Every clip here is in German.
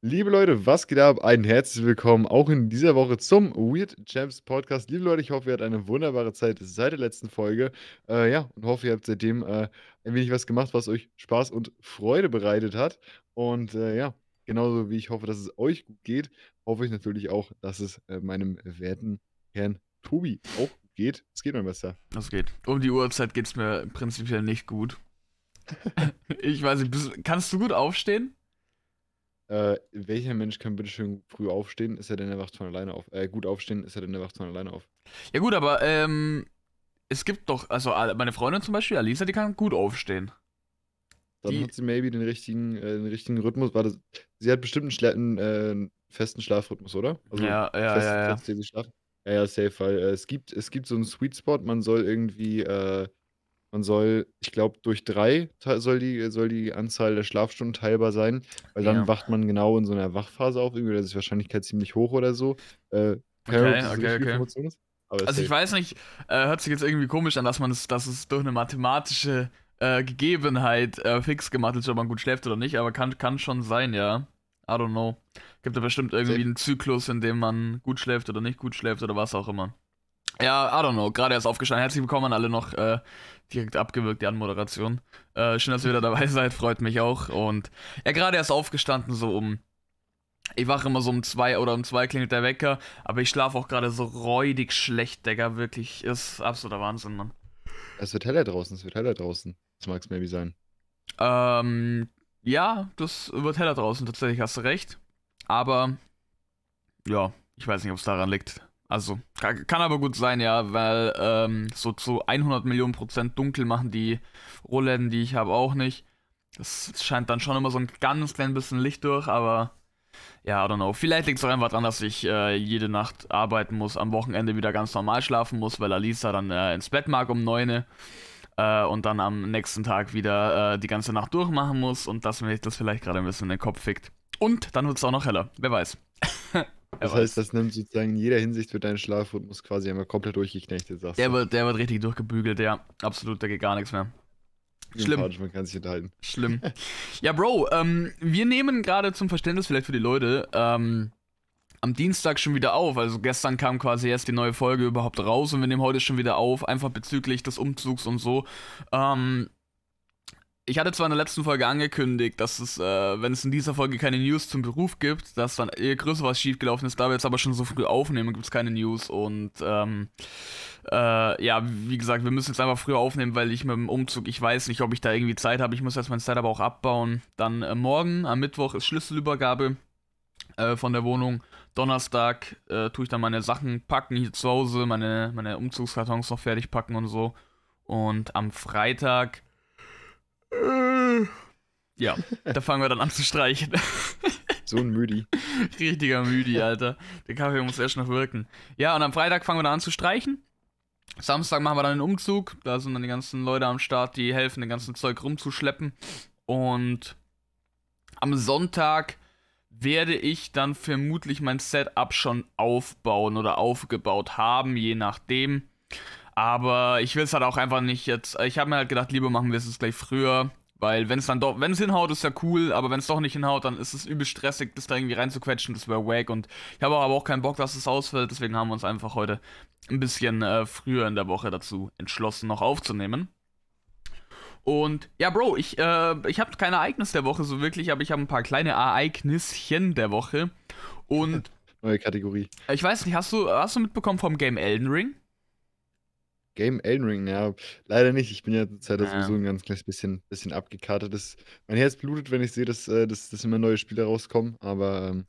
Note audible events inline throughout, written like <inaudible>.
Liebe Leute, was geht ab? Ein herzlich willkommen auch in dieser Woche zum Weird Champs Podcast. Liebe Leute, ich hoffe, ihr hattet eine wunderbare Zeit seit der letzten Folge. Äh, ja, und hoffe, ihr habt seitdem äh, ein wenig was gemacht, was euch Spaß und Freude bereitet hat. Und äh, ja, genauso wie ich hoffe, dass es euch gut geht, hoffe ich natürlich auch, dass es äh, meinem werten Herrn Tobi auch gut geht. Es geht, mein Bester. Das geht. Um die Uhrzeit geht es mir prinzipiell nicht gut. <laughs> ich weiß nicht, bist, kannst du gut aufstehen? Äh, welcher Mensch kann bitte schön früh aufstehen? Ist er denn der wacht von alleine auf? Äh, gut aufstehen, ist er denn der wacht von alleine auf? Ja gut, aber ähm, es gibt doch, also meine Freundin zum Beispiel, Alisa, die kann gut aufstehen. Dann die, hat sie maybe den richtigen, äh, den richtigen Rhythmus. Warte, sie hat bestimmt einen, Schla einen äh, festen Schlafrhythmus, oder? Also ja, ja, fest, ja, ja. Fest. Ja, ja, safe, weil äh, es, gibt, es gibt so einen Sweet Spot, man soll irgendwie äh, man soll, ich glaube, durch drei soll die, soll die Anzahl der Schlafstunden teilbar sein, weil dann ja. wacht man genau in so einer Wachphase auf. Irgendwie, das ist die Wahrscheinlichkeit ziemlich hoch oder so. Äh, okay, okay, okay. Also ich weiß nicht, äh, hört sich jetzt irgendwie komisch an, dass man es, dass es durch eine mathematische äh, Gegebenheit äh, fix gemacht ist, ob man gut schläft oder nicht, aber kann, kann schon sein, ja. I don't know. Gibt da bestimmt irgendwie einen Zyklus, in dem man gut schläft oder nicht gut schläft oder was auch immer. Ja, I don't know. Gerade erst aufgestanden. Herzlich willkommen an alle noch äh, direkt abgewürgt, die Anmoderation. Äh, schön, dass ihr wieder dabei <laughs> seid. Freut mich auch. Und ja, gerade erst aufgestanden, so um. Ich wache immer so um zwei oder um zwei klingelt der Wecker. Aber ich schlafe auch gerade so räudig schlecht, Digga. Wirklich. Ist absoluter Wahnsinn, Mann. Es wird heller draußen. Es wird heller draußen. Das mag es maybe sein. Ähm. Ja, das wird heller draußen. Tatsächlich hast du recht. Aber. Ja, ich weiß nicht, ob es daran liegt. Also, kann, aber gut sein, ja, weil ähm, so zu 100 Millionen Prozent dunkel machen die Rollläden, die ich habe, auch nicht. Das scheint dann schon immer so ein ganz klein bisschen Licht durch, aber ja, I don't know. Vielleicht liegt es auch einfach daran, dass ich äh, jede Nacht arbeiten muss, am Wochenende wieder ganz normal schlafen muss, weil Alisa dann äh, ins Bett mag um 9 äh, und dann am nächsten Tag wieder äh, die ganze Nacht durchmachen muss und dass mir das vielleicht gerade ein bisschen in den Kopf fickt. Und dann wird es auch noch heller, wer weiß. <laughs> Das heißt, das nimmt sozusagen in jeder Hinsicht für deinen Schlafrhythmus quasi einmal komplett durchgeknechtet, sagst der du. Wird, der wird richtig durchgebügelt, ja. Absolut, da geht gar nichts mehr. Schlimm. Man kann sich unterhalten. Schlimm. <laughs> ja, Bro, ähm, wir nehmen gerade zum Verständnis vielleicht für die Leute ähm, am Dienstag schon wieder auf. Also gestern kam quasi erst die neue Folge überhaupt raus und wir nehmen heute schon wieder auf, einfach bezüglich des Umzugs und so. Ähm, ich hatte zwar in der letzten Folge angekündigt, dass es, äh, wenn es in dieser Folge keine News zum Beruf gibt, dass dann eher größer was schiefgelaufen ist. Da wir jetzt aber schon so früh aufnehmen, gibt es keine News. Und ähm, äh, ja, wie gesagt, wir müssen jetzt einfach früher aufnehmen, weil ich mit dem Umzug, ich weiß nicht, ob ich da irgendwie Zeit habe. Ich muss jetzt Zeit aber auch abbauen. Dann äh, morgen, am Mittwoch, ist Schlüsselübergabe äh, von der Wohnung. Donnerstag äh, tue ich dann meine Sachen packen hier zu Hause, meine, meine Umzugskartons noch fertig packen und so. Und am Freitag ja, da fangen wir dann an zu streichen. So ein Müdi. Richtiger Müdi, Alter. Der Kaffee muss erst noch wirken. Ja, und am Freitag fangen wir dann an zu streichen. Samstag machen wir dann den Umzug. Da sind dann die ganzen Leute am Start, die helfen, den ganzen Zeug rumzuschleppen. Und am Sonntag werde ich dann vermutlich mein Setup schon aufbauen oder aufgebaut haben, je nachdem. Aber ich will es halt auch einfach nicht jetzt. Ich habe mir halt gedacht, lieber machen wir es gleich früher. Weil wenn es dann doch, wenn es hinhaut, ist ja cool, aber wenn es doch nicht hinhaut, dann ist es übel stressig, das da irgendwie reinzuquetschen, das wäre wack. Und ich habe aber auch keinen Bock, dass es ausfällt, deswegen haben wir uns einfach heute ein bisschen äh, früher in der Woche dazu entschlossen, noch aufzunehmen. Und ja, Bro, ich, äh, ich habe kein Ereignis der Woche so wirklich, aber ich habe ein paar kleine Ereignisschen der Woche. Und. <laughs> Neue Kategorie. Ich weiß nicht, hast du, hast du mitbekommen vom Game Elden Ring? Game Elden Ring, ja, leider nicht. Ich bin ja zurzeit ja. sowieso ein ganz kleines bisschen, bisschen abgekartet. Das, mein Herz blutet, wenn ich sehe, dass, äh, dass, dass immer neue Spiele rauskommen, aber. Ähm,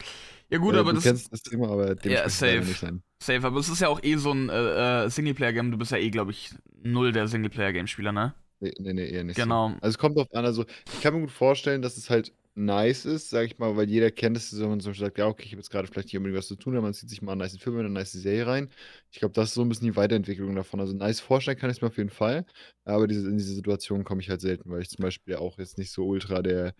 ja, gut, äh, aber du das. kennst das Thema, aber dem ja, safe. nicht sein. Safe, aber es ist ja auch eh so ein äh, äh Singleplayer-Game. Du bist ja eh, glaube ich, null der Singleplayer-Game-Spieler, ne? Nee, nee, nee, eher nicht. Genau. So. Also es kommt drauf an, also ich kann mir gut vorstellen, dass es halt nice ist, sag ich mal, weil jeder kennt es, wenn man zum Beispiel sagt, ja, okay, ich habe jetzt gerade vielleicht nicht unbedingt was zu tun, aber man zieht sich mal einen nice Film oder eine nice Serie rein. Ich glaube, das ist so ein bisschen die Weiterentwicklung davon. Also nice vorstellen kann ich es mir auf jeden Fall, aber diese, in diese Situation komme ich halt selten, weil ich zum Beispiel auch jetzt nicht so ultra der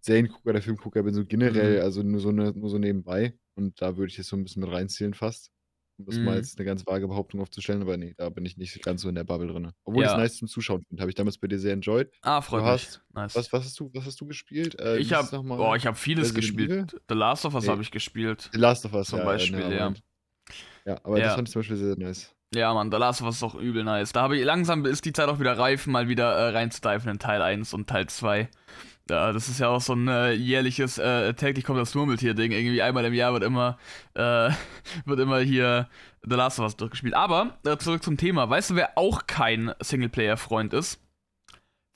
Seriengucker, der Filmgucker bin, so generell, mhm. also nur so, ne, nur so nebenbei. Und da würde ich jetzt so ein bisschen mit reinzählen fast. Um das mal Mhm. jetzt 'ne ganz vage Behauptung aufzustellen, aber ne, da bin ich nicht ganz so in der Bubble drinne. Obwohl ich's Ja. nice zum Zuschauen finde, habe ich damals bei dir sehr enjoyed. Ah, Du freut mich. hast Nice. was was hast du was hast du gespielt? Äh, wie Ich hieß es habe noch boah, mal? ich habe vieles Resident Evil? gespielt. The Last of Us Ne. habe ich gespielt. The Last of Us, Zum ja, Beispiel, never ja. Ja, aber das Ja. fand ich zum Beispiel sehr, sehr nice. Ja, Mann, The Last of Us ist auch übel nice. Da habe ich langsam ist die Zeit auch wieder reif, mal wieder, äh, reinzudiven in Teil 1 und Teil 2. Ja, das ist ja auch so 'n, äh, jährliches, äh, täglich kommt das Murmeltier-Ding. Irgendwie einmal im Jahr wird immer äh, <laughs> wird immer hier The Last of Us durchgespielt. Aber, äh, zurück zum Thema. Weißt du, wer auch kein Singleplayer-Freund ist?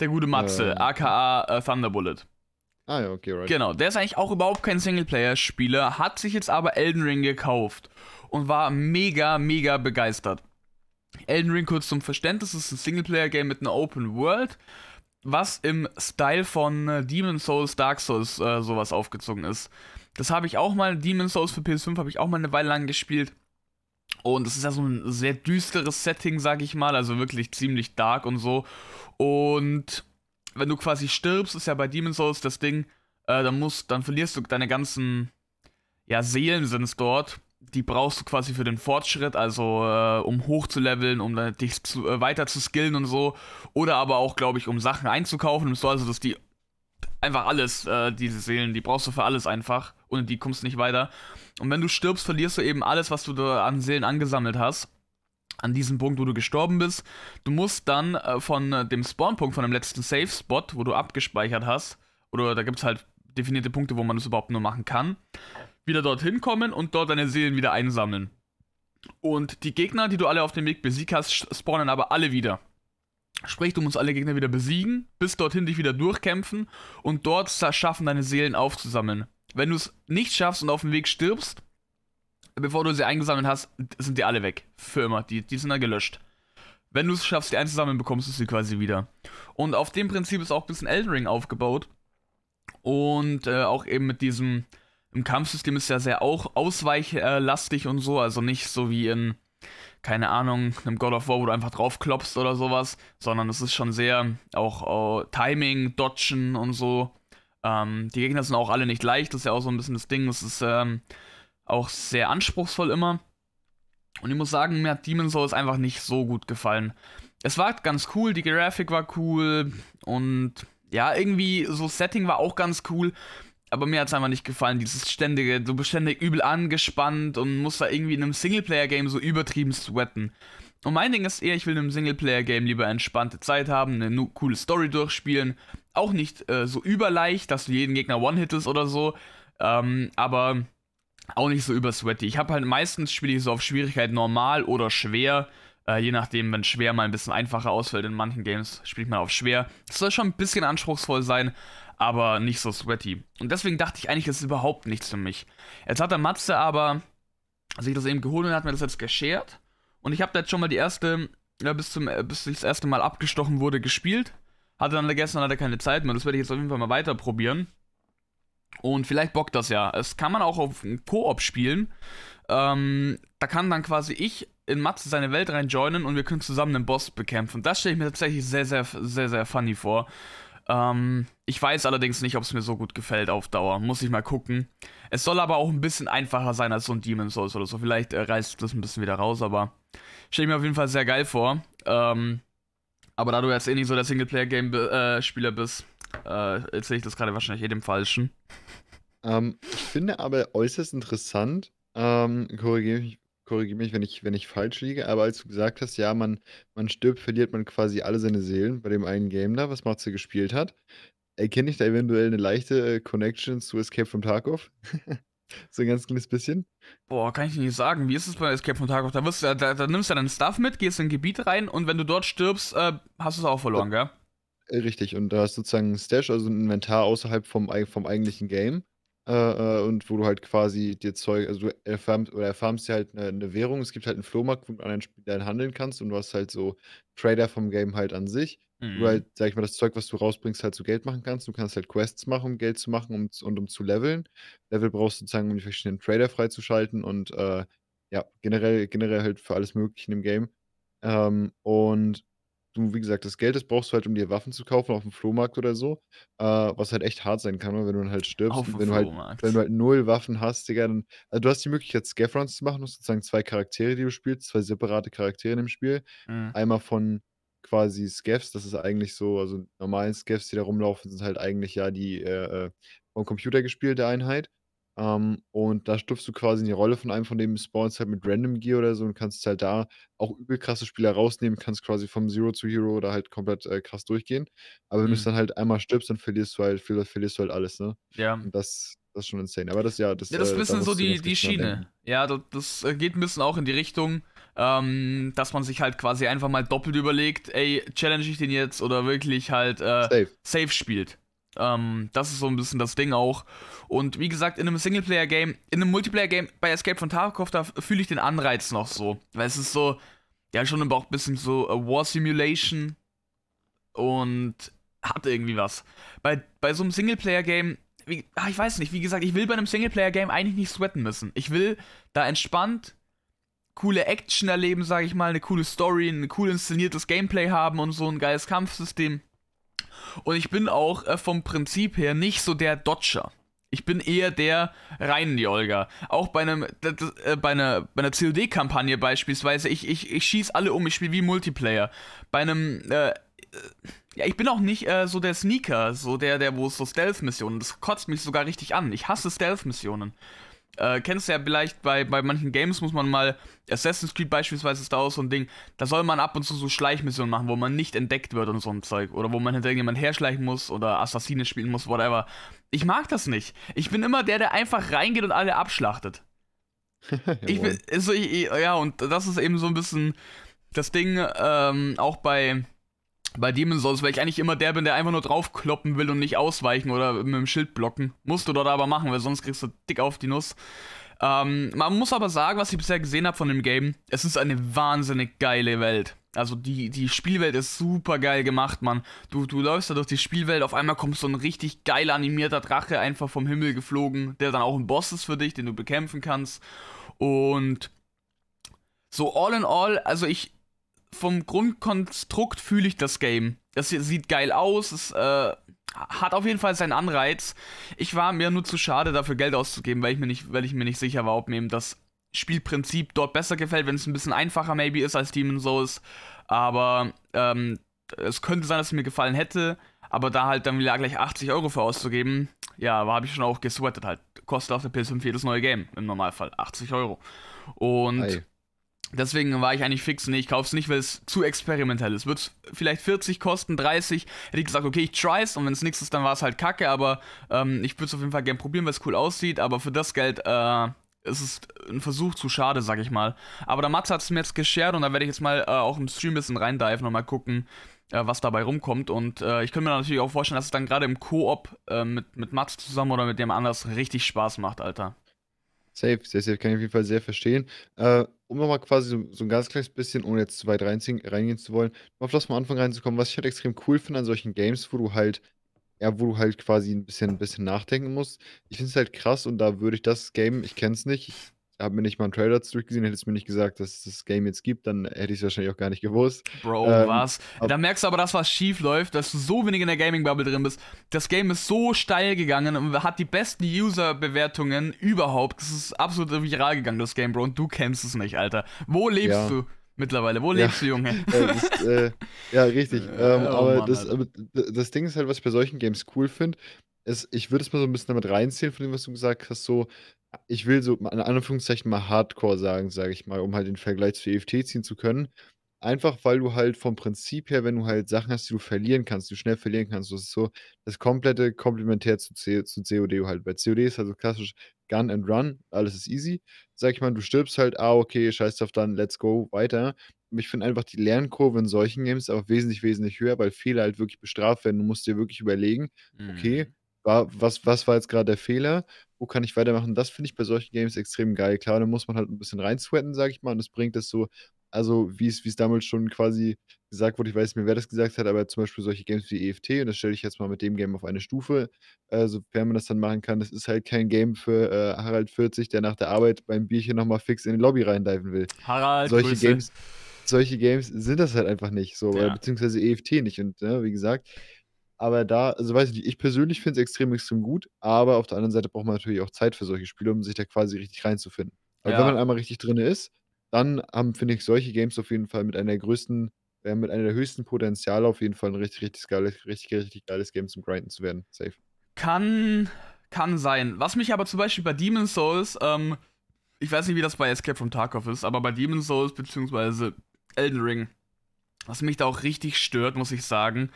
Der gute Matze, Ähm. aka, äh, Thunderbullet. Ah ja, okay, right. Genau, der ist eigentlich auch überhaupt kein Singleplayer-Spieler, hat sich jetzt aber Elden Ring gekauft und war mega, mega begeistert. Elden Ring, kurz zum Verständnis, ist ein Singleplayer-Game mit einer Open World, was im Style von äh, Demon's Souls, Dark Souls äh, sowas aufgezogen ist. Das habe ich auch mal, Demon's Souls für PS5 habe ich auch mal eine Weile lang gespielt. Und es ist ja so ein sehr düsteres Setting, sag ich mal, also wirklich ziemlich dark und so. Und wenn du quasi stirbst, ist ja bei Demon's Souls das Ding, äh, dann musst, dann verlierst du deine ganzen, ja, Seelen sind es dort. Die brauchst du quasi für den Fortschritt, also äh, um hochzuleveln, um dann dich zu, äh, weiter zu skillen und so. Oder aber auch, glaube ich, um Sachen einzukaufen. So, also, dass die einfach alles, äh, diese Seelen, die brauchst du für alles einfach. Ohne die kommst du nicht weiter. Und wenn du stirbst, verlierst du eben alles, was du da an Seelen angesammelt hast. An diesem Punkt, wo du gestorben bist. Du musst dann äh, von äh, dem Spawnpunkt, von dem letzten Safe-Spot, wo du abgespeichert hast, oder da gibt es halt definierte Punkte, wo man das überhaupt nur machen kann, wieder dorthin kommen und dort deine Seelen wieder einsammeln. Und die Gegner, die du alle auf dem Weg besiegt hast, spawnen aber alle wieder. Sprich, du musst alle Gegner wieder besiegen, bis dorthin dich wieder durchkämpfen und dort schaffen, deine Seelen aufzusammeln. Wenn du es nicht schaffst und auf dem Weg stirbst, bevor du sie eingesammelt hast, sind die alle weg. Für immer. Die, die sind dann gelöscht. Wenn du es schaffst, die einzusammeln, bekommst du sie quasi wieder. Und auf dem Prinzip ist auch ein bisschen Elden Ring aufgebaut. Und äh, auch eben mit diesem, im Kampfsystem ist ja sehr auch ausweichlastig und so, also nicht so wie in, keine Ahnung, einem God of War, wo du einfach drauf klopfst oder sowas, sondern es ist schon sehr auch äh, Timing, Dodgen und so. Ähm, die Gegner sind auch alle nicht leicht, das ist ja auch so ein bisschen das Ding. Es ist ähm, auch sehr anspruchsvoll immer. Und ich muss sagen, mir hat Demon's Souls einfach nicht so gut gefallen. Es war ganz cool, die Grafik war cool und ja, irgendwie so Setting war auch ganz cool, aber mir hat es einfach nicht gefallen, dieses ständige, du bist ständig übel angespannt und musst da irgendwie in einem Singleplayer-Game so übertrieben sweaten. Und mein Ding ist eher, ich will in einem Singleplayer-Game lieber entspannte Zeit haben, eine coole Story durchspielen. Auch nicht äh, so überleicht, dass du jeden Gegner one-hittest oder so, ähm, aber auch nicht so übersweaty. Ich habe halt meistens spiele ich so auf Schwierigkeit normal oder schwer. Äh, je nachdem, wenn schwer mal ein bisschen einfacher ausfällt in manchen Games, spiele ich mal auf schwer. Das soll schon ein bisschen anspruchsvoll sein, aber nicht so sweaty. Und deswegen dachte ich eigentlich, das ist überhaupt nichts für mich. Jetzt hat der Matze aber sich das eben geholt und hat mir das jetzt geshared. Und ich habe da jetzt schon mal die erste, ja, bis, zum, äh, bis ich das erste Mal abgestochen wurde, gespielt. Hatte dann gestern leider keine Zeit mehr. Das werde ich jetzt auf jeden Fall mal weiter probieren. Und vielleicht bockt das ja. Es kann man auch auf Koop spielen. Ähm, da kann dann quasi ich in Matze seine Welt reinjoinen und wir können zusammen einen Boss bekämpfen. Das stelle ich mir tatsächlich sehr, sehr, sehr, sehr funny vor. Ähm, ich weiß allerdings nicht, ob es mir so gut gefällt auf Dauer. Muss ich mal gucken. Es soll aber auch ein bisschen einfacher sein als so ein Demon's Souls oder so. Vielleicht äh, reißt das ein bisschen wieder raus, aber stelle ich mir auf jeden Fall sehr geil vor. Ähm, aber da du jetzt eh nicht so der Singleplayer-Game-Spieler bist, äh, erzähle ich das gerade wahrscheinlich eh dem Falschen. Ähm, ich finde aber äußerst interessant, ähm, korrigiere mich, korrigier mich, wenn ich, wenn ich falsch liege, aber als du gesagt hast, ja, man, man stirbt, verliert man quasi alle seine Seelen bei dem einen Game da, was Matze gespielt hat. Erkenne ich da eventuell eine leichte äh, Connection zu Escape from Tarkov? <laughs> so ein ganz kleines bisschen. Boah, kann ich nicht sagen. Wie ist es bei Escape from Tarkov? Da, wirst du, da, da nimmst du deinen Stuff mit, gehst in ein Gebiet rein und wenn du dort stirbst, äh, hast du es auch verloren, gell? Äh, Richtig, und da hast du sozusagen ein Stash, also ein Inventar außerhalb vom, eig- vom eigentlichen Game. Äh, äh, und wo du halt quasi dir Zeug, also du erfarmst oder erfarmst dir halt eine, eine Währung. Es gibt halt einen Flohmarkt, wo du mit anderen Spielern handeln kannst und du hast halt so Trader vom Game halt an sich. Wo du Mhm. halt, sag ich mal, das Zeug, was du rausbringst, halt zu Geld machen kannst. Du kannst halt Quests machen, um Geld zu machen um, und um zu leveln. Level brauchst du sozusagen, um die verschiedenen Trader freizuschalten und äh, ja, generell, generell halt für alles Mögliche dem Game. Ähm, und du, wie gesagt, das Geld, das brauchst du halt, um dir Waffen zu kaufen auf'm Flohmarkt oder so, äh, was halt echt hart sein kann, ne, wenn du dann halt stirbst und Auf'm wenn du halt wenn du halt 0 Waffen hast, Digga, dann also, du hast die Möglichkeit, Scav-Runs zu machen. Du hast sozusagen 2 Charaktere, die du spielst, 2 separate Charaktere in dem Spiel. Mhm. Einmal von quasi Scavs, das ist eigentlich so also, normalen Scavs, die da rumlaufen, sind halt eigentlich ja die, äh, äh, vom Computer gespielte Einheit. Ähm, und da schlüpfst du quasi in die Rolle von einem von denen, spawnst halt mit Random Gear oder so und kannst halt da auch übel krasse Spieler rausnehmen, kannst quasi vom Zero to Hero oder halt komplett, äh, krass durchgehen. Aber wenn du's Mhm. dann halt einmal stirbst, dann verlierst du halt verl verlierst du halt alles, ne? Ja. Und das das ist schon insane. Aber das ja, das, Ja, das ist äh da bisschen so musst du die ganz die. Schiene. Ja, da das, äh, geht 'n bisschen auch in die Richtung, ähm, dass man sich halt quasi einfach mal doppelt überlegt: „Ey, challenge ich den jetzt oder wirklich halt, äh, Safe. safe spielt?“ Ähm, das ist so 'n bisschen das Ding auch. Und wie gesagt, in 'nem Singleplayer-Game in 'nem Multiplayer-Game bei Escape from Tarkov, da fühle ich den Anreiz noch so, weil es ist so ja, schon auch bisschen so, äh, War Simulation und hat irgendwie was. Bei bei so 'nem Singleplayer-Game ah, ich weiß nicht, wie gesagt, ich will bei 'nem Singleplayer-Game eigentlich nicht sweaten müssen. Ich will da entspannt coole Action erleben, sage ich mal, 'ne coole Story, 'n cool inszeniertes Gameplay haben und so 'n geiles Kampfsystem. Und ich bin auch, äh, vom Prinzip her nicht so der Dodger. Ich bin eher der rein in die Olga. Auch bei 'nem d d äh, bei 'ner bei 'ner COD-Kampagne beispielsweise, ich ich ich schieße alle um, ich spiele wie Multiplayer. Bei 'nem, äh, äh ja, ich bin auch nicht, äh, so der Sneaker, so der der wo es so Stealth-Missionen das kotzt mich sogar richtig an. Ich hasse Stealth-Missionen. Äh, kennst du ja vielleicht bei bei manchen Games muss man mal Assassin's Creed beispielsweise ist da auch so 'n Ding, da soll man ab und zu so Schleichmissionen machen, wo man nicht entdeckt wird und so 'n Zeug oder wo man hinter irgendjemand herschleichen muss oder Assassine spielen muss, whatever. Ich mag das nicht. Ich bin immer der, der einfach reingeht und alle abschlachtet. <laughs> Ich bin so i i ja, und das ist eben so 'n bisschen das Ding, ähm, auch bei bei Demon's Souls, weil ich eigentlich immer der bin, der einfach nur draufkloppen will und nicht ausweichen oder mit'm Schild blocken. Musst du dort aber machen, weil sonst kriegst du dick auf die Nuss. Ähm, man muss aber sagen, was ich bisher gesehen habe von dem Game, es ist eine wahnsinnig geile Welt. Also, die die Spielwelt ist super geil gemacht, Mann. Du du läufst da durch die Spielwelt, auf einmal kommt so 'n richtig geil animierter Drache einfach vom Himmel geflogen, der dann auch 'n Boss ist für dich, den du bekämpfen kannst. Und so all in all, also, ich vom Grundkonstrukt fühle ich das Game. Das sieht geil aus, es, äh, hat auf jeden Fall seinen Anreiz. Ich war mir nur zu schade, dafür Geld auszugeben, weil ich mir nicht weil ich mir nicht sicher war, ob mir eben das Spielprinzip dort besser gefällt, wenn's 'n bisschen einfacher maybe ist als Demon's Souls. Aber, ähm, es könnte sein, dass es mir gefallen hätte, aber da halt dann wieder gleich 80 € für auszugeben, ja, habe ich schon auch gesweatet halt. Kostet auf der PS5 jedes neue Game im Normalfall 80 €. Und Ei. Deswegen war ich eigentlich fix: „Ne, ich kaufe es nicht, weil es zu experimentell ist.“ Würde es vielleicht 40 kosten, 30, hätte ich gesagt: „Okay, ich try es“ und wenn's nix ist, dann war's halt Kacke, aber, ähm, ich würde es auf jeden Fall gern probieren, weil's cool aussieht, aber für das Geld, äh, ist es 'n Versuch zu schade, sage ich mal. Aber der Matze hat's mir jetzt geshared und da werde ich jetzt mal, äh, auch im Stream bisschen rein diven und mal gucken, äh, was dabei rumkommt. Und, äh, ich könnte mir natürlich auch vorstellen, dass es dann grade im Koop, äh, mit mit Matze zusammen oder mit jemand anders richtig Spaß macht, Alter. Safe, sehr, sehr kann ich auf jeden Fall sehr verstehen. Um noch mal quasi so so 'n ganz kleines bisschen, ohne jetzt zu weit reinziehen reingehen zu wollen, auf das vom Anfang reinzukommen, was ich halt extrem cool finde an solchen Games, wo du halt ja, wo du halt quasi 'n bisschen bisschen nachdenken musst. Ich finde es halt krass und da würde ich das Game ich kenne es nicht, ich habe mir nicht mal 'n Trailer dazu durchgesehen, hättest du mir nicht gesagt, dass es das Game jetzt gibt, dann hätte ich's wahrscheinlich auch gar nicht gewusst. Bro, Ähm, was? Da merkst du aber, dass was schief läuft, dass du so wenig in der Gaming-Bubble drin bist. Das Game ist so steil gegangen und hat die besten User-Bewertungen überhaupt. Das ist absolut viral gegangen, das Game, Bro, und du kennst es nicht, Alter. Wo lebst Ja. du mittlerweile? Wo Ja. lebst du, Junge? <laughs> Äh, das, äh ja, richtig. <laughs> Ähm, Oh aber Mann, das d das Ding ist halt, was ich bei solchen Games cool finde, ist ich würde es mal so 'n bisschen damit reinzählen von dem, was du gesagt hast, so ich will so in Anführungszeichen mal Hardcore sagen, sage ich mal, um halt den Vergleich zu EFT ziehen zu können. Einfach, weil du halt vom Prinzip her, wenn du halt Sachen hast, die du verlieren kannst, die du schnell verlieren kannst, das ist so das komplette Komplementär zu C zu COD halt. Bei COD ist halt so klassisch Gun and Run, alles ist easy. Sage ich mal, du stirbst halt, ah, okay, scheiß drauf, dann let's go, weiter. Und ich finde einfach die Lernkurve in solchen Games auch wesentlich, wesentlich höher, weil Fehler halt wirklich bestraft werden. Du musst dir wirklich überlegen: „Okay, Mhm. War was was war jetzt grad der Fehler? Wo kann ich weitermachen?“ Das finde ich bei solchen Games extrem geil. Klar, da muss man halt 'n bisschen rein sweaten, sage ich mal, und das bringt das so also, wie's wie's damals schon quasi gesagt wurde, ich weiß nicht mehr, wer das gesagt hat, aber zum Beispiel solche Games wie EFT und das stelle ich jetzt mal mit dem Game auf eine Stufe, äh, sofern man das dann machen kann. Das ist halt kein Game für, äh, Harald 40, der nach der Arbeit beim Bierchen noch mal fix in die Lobby rein diven will. Harald, Solche Grüße. Games solche Games sind das halt einfach nicht so, Ja. beziehungsweise EFT nicht und, ne, wie gesagt aber da also, weiß ich nicht, ich persönlich finde es extrem, extrem gut, aber auf der anderen Seite braucht man natürlich auch Zeit für solche Spiele, um sich da quasi richtig reinzufinden. Aber wenn man Ja. einmal richtig drin ist, dann haben, finde ich, solche Games auf jeden Fall mit einer der größten äh, mit einer der höchsten Potenziale auf jeden Fall 'n richtig, richtig geiles richtig, richtig geiles Game zum Grinden zu werden, safe. Kann kann sein. Was mich aber zum Beispiel bei Demon's Souls, ähm ich weiß nicht, wie das bei Escape from Tarkov ist, aber bei Demon's Souls beziehungsweise Elden Ring, was mich da auch richtig stört, muss ich sagen,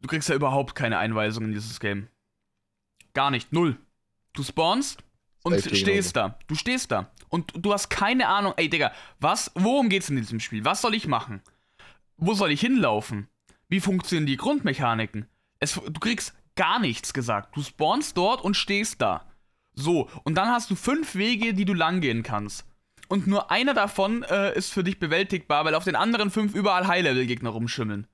du kriegst ja überhaupt keine Einweisung in dieses Game. Gar nicht, null. Du spawnst und stehst da. Du stehst da. Und du hast keine Ahnung, ey Digga, was, worum geht's in diesem Spiel? Was soll ich machen? Wo soll ich hinlaufen? Wie funktionieren die Grundmechaniken? Es, du kriegst gar nichts gesagt. Du spawnst dort und stehst da. So, und dann hast du fünf Wege, die du langgehen kannst. Und nur einer davon äh, ist für dich bewältigbar, weil auf den anderen fünf überall High-Level-Gegner rumschimmeln.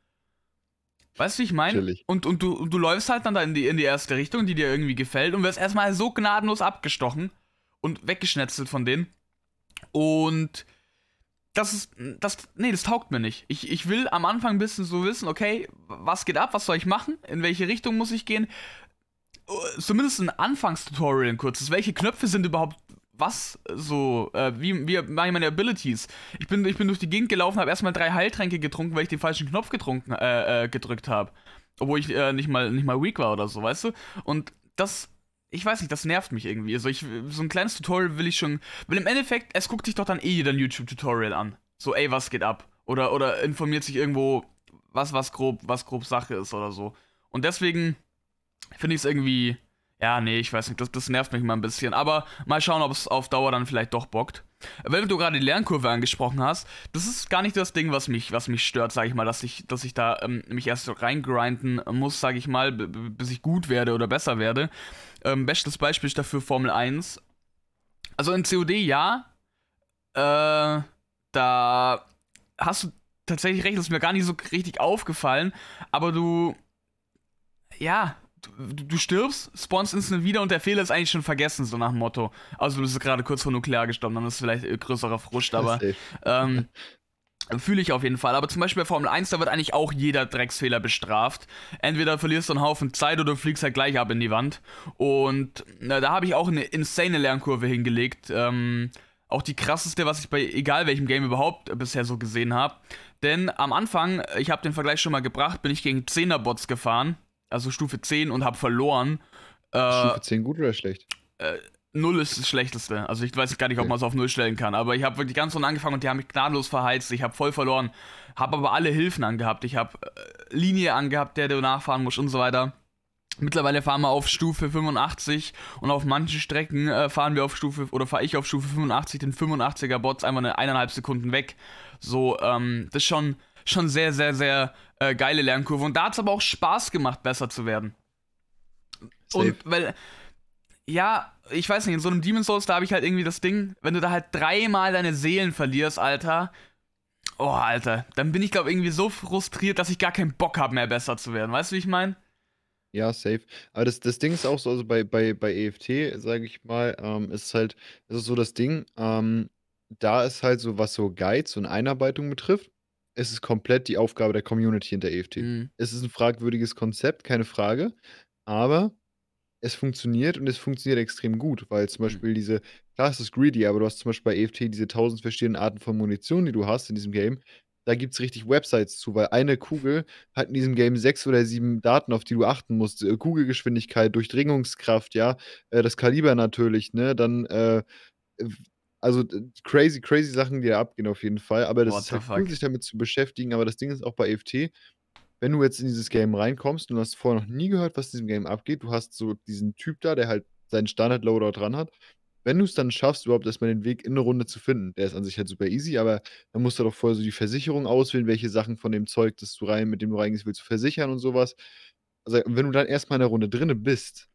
Weißt du, wie ich meine? Und, und, du, und du läufst halt dann da in die, in die erste Richtung, die dir irgendwie gefällt, und wirst erstmal so gnadenlos abgestochen und weggeschnetzelt von denen. Und das ist, das, nee, das taugt mir nicht. Ich, ich will am Anfang ein bisschen so wissen, okay, was geht ab, was soll ich machen, in welche Richtung muss ich gehen. Äh, Zumindest ein Anfangstutorial ein kurzes. Welche Knöpfe sind überhaupt was so, äh, wie, wie mache ich meine Abilities? Ich bin, ich bin durch die Gegend gelaufen, habe erstmal drei Heiltränke getrunken, weil ich den falschen Knopf getrunken, äh, äh, gedrückt habe. Obwohl ich äh, nicht, mal, nicht mal weak war oder so, weißt du? Und das, ich weiß nicht, das nervt mich irgendwie. Also ich, so ein kleines Tutorial will ich schon, weil im Endeffekt, es guckt sich doch dann eh jeder ein YouTube-Tutorial an. So, ey, was geht ab? Oder, oder informiert sich irgendwo, was, was grob, was grob Sache ist oder so. Und deswegen finde ich es irgendwie, ja, nee, ich weiß nicht, das, das nervt mich mal ein bisschen. Aber mal schauen, ob es auf Dauer dann vielleicht doch bockt. Wenn du gerade die Lernkurve angesprochen hast, das ist gar nicht das Ding, was mich, was mich stört, sag ich mal, dass ich, dass ich da ähm, mich erst reingrinden muss, sag ich mal, bis ich gut werde oder besser werde. Ähm, bestes Beispiel ist dafür Formel 1. Also in COD ja, äh, da hast du tatsächlich recht, das ist mir gar nicht so richtig aufgefallen, aber du, ja, du, stirbst, spawnst instant wieder und der Fehler ist eigentlich schon vergessen, so nach dem Motto. Also du bist gerade kurz vor nuklear gestorben, dann ist es vielleicht größerer Frust, aber ähm, Fühle ich auf jeden Fall. Aber zum Beispiel bei Formel 1, da wird eigentlich auch jeder Drecksfehler bestraft. Entweder verlierst du einen Haufen Zeit oder du fliegst halt gleich ab in die Wand. Und na, da habe ich auch eine insane Lernkurve hingelegt. Ähm, auch die krasseste, was ich bei egal welchem Game überhaupt bisher so gesehen habe. Denn am Anfang, ich habe den Vergleich schon mal gebracht, bin ich gegen 10er-Bots gefahren. Also Stufe 10 und habe verloren. Äh, Stufe 10 gut oder schlecht? Null ist das Schlechteste. Also ich weiß gar nicht, ob Okay. man es auf Null stellen kann. Aber ich habe wirklich ganz unten angefangen und die haben mich gnadenlos verheizt. Ich habe voll verloren. Habe aber alle Hilfen angehabt. Ich habe äh, Linie angehabt, der du nachfahren musst und so weiter. Mittlerweile fahren wir auf Stufe 85 und auf manchen Strecken äh, fahren wir auf Stufe, oder fahre ich auf Stufe 85 den 85er Bots einfach eine eineinhalb Sekunden weg. So, ähm, das ist schon, schon sehr, sehr, sehr äh, geile Lernkurve. Und da hat es aber auch Spaß gemacht, besser zu werden. Safe. Und weil, ja, ich weiß nicht, in so einem Demon's Souls, da habe ich halt irgendwie das Ding, wenn du da halt dreimal deine Seelen verlierst, Alter. Oh, Alter, dann bin ich, glaube irgendwie so frustriert, dass ich gar keinen Bock habe, mehr besser zu werden. Weißt du, wie ich meine? Ja, safe. Aber das, das Ding ist auch so, also bei, bei, bei EFT, sage ich mal, ähm, ist halt, ist so das Ding, ähm, da ist halt so, was so Guides und Einarbeitung betrifft, ist es komplett die Aufgabe der Community hinter EFT. Mhm. Es ist ein fragwürdiges Konzept, keine Frage, aber es funktioniert und es funktioniert extrem gut, weil zum Mhm. Beispiel diese, klar, es ist greedy, aber du hast zum Beispiel bei EFT diese tausend verschiedenen Arten von Munition, die du hast in diesem Game. Da gibt es richtig Websites zu, weil eine Kugel hat in diesem Game sechs oder sieben Daten, auf die du achten musst. Äh, Kugelgeschwindigkeit, Durchdringungskraft, ja, äh, das Kaliber natürlich, ne, dann, äh, also, crazy, crazy Sachen, die da abgehen auf jeden Fall. Aber das What ist halt cool, sich damit zu beschäftigen. Aber das Ding ist auch bei EFT, wenn du jetzt in dieses Game reinkommst und du hast vorher noch nie gehört, was in diesem Game abgeht, du hast so diesen Typ da, der halt seinen Standard-Loadout dran hat. Wenn du es dann schaffst, überhaupt erst mal den Weg in 'ne Runde zu finden, der ist an sich halt super easy, aber dann musst du doch vorher so die Versicherung auswählen, welche Sachen von dem Zeug, das du rein mit dem du reingehst, willst du versichern und so was. Also, wenn du dann erst mal in der Runde drinne bist,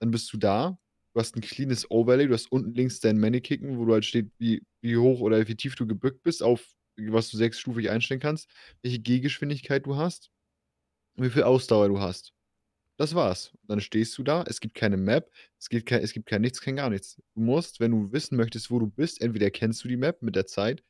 dann bist du da. Du hast 'n cleanes Overlay, du hast unten links dein Mannequin, wo du halt steht, wie wie hoch oder wie tief du gebückt bist, auf was du sechsstufig einstellen kannst, welche Gehgeschwindigkeit du hast und wie viel Ausdauer du hast. Das war's. Dann stehst du da, es gibt keine Map, es gibt kei es gibt kein nichts, kein gar nichts. Du musst, wenn du wissen möchtest, wo du bist entweder kennst du die Map mit der Zeit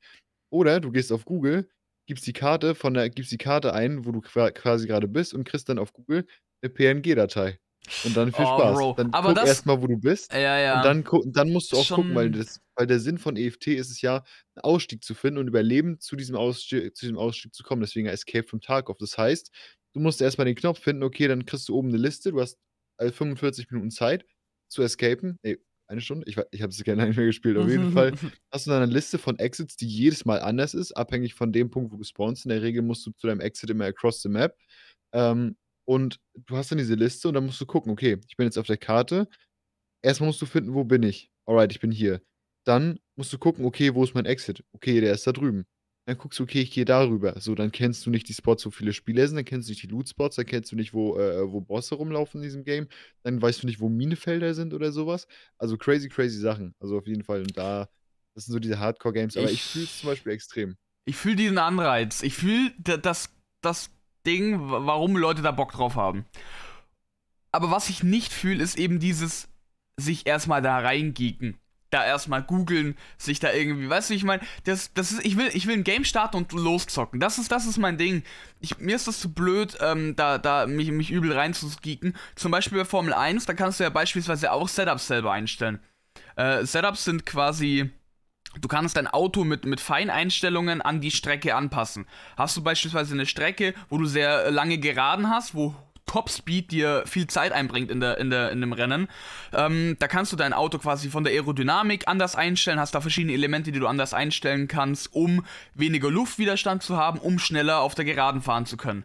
Oder du gehst auf Google, gibst die Karte von der gibst die Karte ein, wo du qua quasi grade bist und kriegst dann auf Google 'ne PNG-Datei. Und dann viel Oh, Spaß. Bro. Dann Aber guck das erst mal, wo du bist ja, und ja. dann gu dann musst du auch gucken, weil Schon das weil der Sinn von EFT ist es ja, 'n Ausstieg zu finden und über Leben zu diesem Aussti zu diesem Ausstieg zu kommen, deswegen Escape from Tarkov. Das heißt, du musst erst mal den Knopf finden, okay, dann kriegst du oben 'ne Liste. Du hast, äh, 45 Minuten Zeit zu escapen. Ne, 1 Stunde? Ich ich habe es gar <laughs> nicht mehr gespielt. Auf jeden Fall <laughs> hast du da 'ne Liste von Exits, die jedes Mal anders ist, abhängig von dem Punkt, wo du spawnst. In der Regel musst du zu deinem Exit immer across the map. Ähm, und du hast dann diese Liste und dann musst du gucken: „Okay, ich bin jetzt auf der Karte.“ Erst mal musst du finden: „Wo bin ich?“ Alright, ich bin hier. Dann musst du gucken: „Okay, wo ist mein Exit?“ Okay, der ist da drüben. Dann guckst du: „Okay, ich gehe da rüber.“ So, dann kennst du nicht die Spots, wo viele Spieler sind, dann kennst du nicht die Loot-Spots, dann kennst du nicht, wo äh, wo Bosse rumlaufen in diesem Game. Dann weißt du nicht, wo Minefelder sind oder so was. Also, crazy, crazy Sachen. Also, auf jeden Fall und da das sind so diese Hardcore-Games, aber ich fühle es zum Ich Beispiel extrem. ich fühle diesen Anreiz. Ich fühle d das das Ding, wa warum Leute da Bock drauf haben. Aber was ich nicht fühle, ist eben dieses sich erst mal da reingeeken. Da erst mal googeln, sich da irgendwie weißt du, ich meine? Das das ist ich will ich will 'n Game starten und loszocken. Das ist das ist mein Ding. Ich mir ist das zu blöd, ähm, da da mich mich übel reinzugeeken. Zum Beispiel bei Formel 1, da kannst du ja beispielsweise auch Setups selber einstellen. Äh, Setups sind quasi du kannst dein Auto mit mit Feineinstellungen an die Strecke anpassen. Hast du beispielsweise 'ne Strecke, wo du sehr lange Geraden hast, wo Topspeed dir viel Zeit einbringt in der in der in dem Rennen, ähm, da kannst du dein Auto quasi von der Aerodynamik anders einstellen, hast da verschiedene Elemente, die du anders einstellen kannst, um weniger Luftwiderstand zu haben, um schneller auf der Geraden fahren zu können.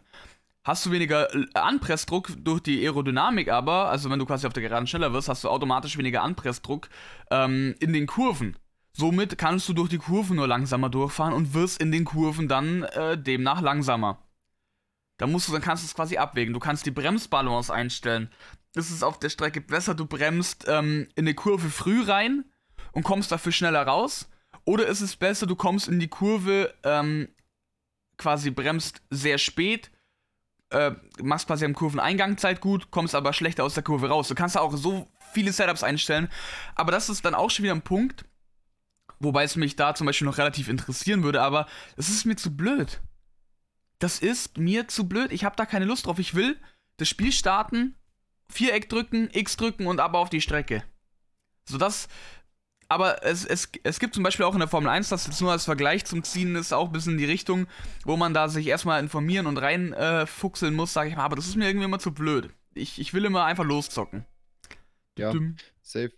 Hast du weniger l Anpressdruck durch die Aerodynamik aber, also wenn du quasi auf der Geraden schneller wirst, hast du automatisch weniger Anpressdruck, ähm, in den Kurven. Somit kannst du durch die Kurven nur langsamer durchfahren und wirst in den Kurven dann, äh, demnach langsamer. Da musst du dann kannst du's quasi abwägen. Du kannst die Bremsbalance einstellen. Ist es auf der Strecke besser, du bremst, ähm, in 'ne Kurve früh rein und kommst dafür schneller raus? Oder ist es besser, du kommst in die Kurve, ähm, quasi bremst sehr spät, äh, machst quasi am Kurveneingang Zeit gut, kommst aber schlechter aus der Kurve raus. Du kannst da auch so viele Setups einstellen, aber das ist dann auch schon wieder 'n Punkt, wobei es mich da zum Beispiel noch relativ interessieren würde, aber es ist mir zu blöd. Das ist mir zu blöd. Ich habe da keine Lust drauf. Ich will das Spiel starten, Viereck drücken, X drücken und ab auf die Strecke. So das aber es es es gibt zum Beispiel auch in der Formel 1, das jetzt nur als Vergleich zum Ziehen ist, auch bisschen in die Richtung, wo man da sich erst mal informieren und rein, äh, fuchseln muss, sage ich mal, aber das ist mir irgendwie immer zu blöd. Ich ich will immer einfach loszocken. Ja, Düm. safe.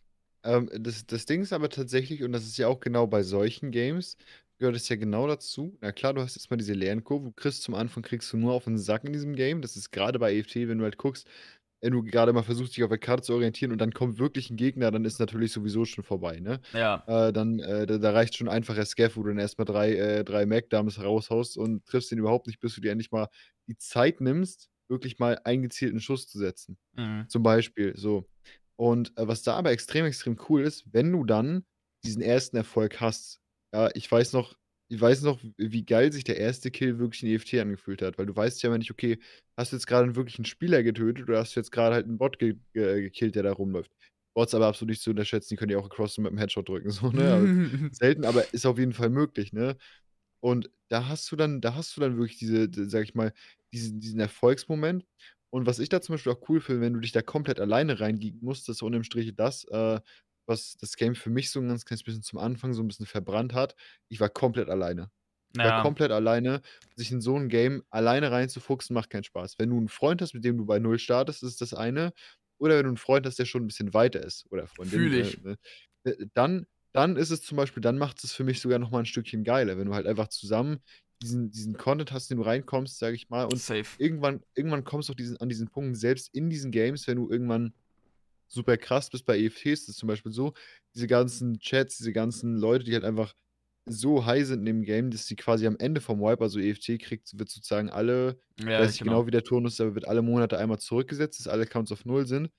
Ähm, das das Ding ist aber tatsächlich und das ist ja auch genau bei solchen Games gehört es ja genau dazu. Na klar, du hast jetzt mal diese Lernkurve. Du kriegst zum Anfang kriegst du nur auf 'n Sack in diesem Game. Das ist grade bei EFT, wenn du halt guckst, wenn du grade mal versuchst, dich auf der Karte zu orientieren und dann kommt wirklich 'n Gegner, dann ist natürlich sowieso schon vorbei, ne? Ja. Äh, dann, äh da da reicht schon einfacher Scav, wo du dann erst mal 3 äh, 3 Mag-Dumps raushaust und triffst den überhaupt nicht, bis du dir endlich mal die Zeit nimmst, wirklich mal einen gezielten Schuss zu setzen. Mhm. Zum Beispiel, so. Und, äh, was da aber extrem, extrem cool ist, wenn du dann diesen 1. Erfolg hast. Ja, ich weiß noch ich weiß noch, wie geil sich der 1. Kill wirklich in EFT angefühlt hat, weil du weißt ja immer nicht, okay, hast du jetzt grade 'n wirklichen Spieler getötet oder hast du jetzt grade halt 'n Bot ge ge gekillt, der da rumläuft. Bots aber absolut nicht zu unterschätzen, die können ja auch across map 'n Headshot drücken, <laughs> so, ne? Aber <laughs> selten, aber ist auf jeden Fall möglich, ne? Und da hast du dann da hast du dann wirklich diese d sage ich mal, diesen diesen Erfolgsmoment. Und was ich da zum Beispiel auch cool finde, wenn du dich da komplett alleine reingeeken musst, das ist unterm Strich das, äh, was das Game für mich so 'n ganz kleines bisschen zum Anfang so 'n bisschen verbrannt hat. Ich war komplett alleine. Ich war Ja. komplett alleine. Sich in so 'n Game alleine reinzufuchsen, macht keinen Spaß. Wenn du 'n Freund hast, mit dem du bei 0 startest, ist das eine. Oder wenn du 'n Freund hast, der schon 'n bisschen weiter ist oder Freundin, Fühle äh, ich. ne? Äh, dann dann ist es zum Beispiel dann macht es für mich sogar noch mal 'n Stückchen geiler, wenn du halt einfach zusammen diesen diesen Content hast, den du reinkommst, sage ich mal. Und Safe. irgendwann irgendwann kommst du auf diesen an diesen Punkt, selbst in diesen Games, wenn du irgendwann super krass bist. Bei EFT ist es zum Beispiel so, diese ganzen Chats, diese ganzen Leute, die halt einfach so high sind in dem Game, dass sie quasi am Ende vom Wipe also EFT kriegt wird sozusagen alle ich Ja, weiß nicht genau. genau, wie der Turnus ist, aber wird alle Monate einmal zurückgesetzt, dass alle Accounts auf 0 sind.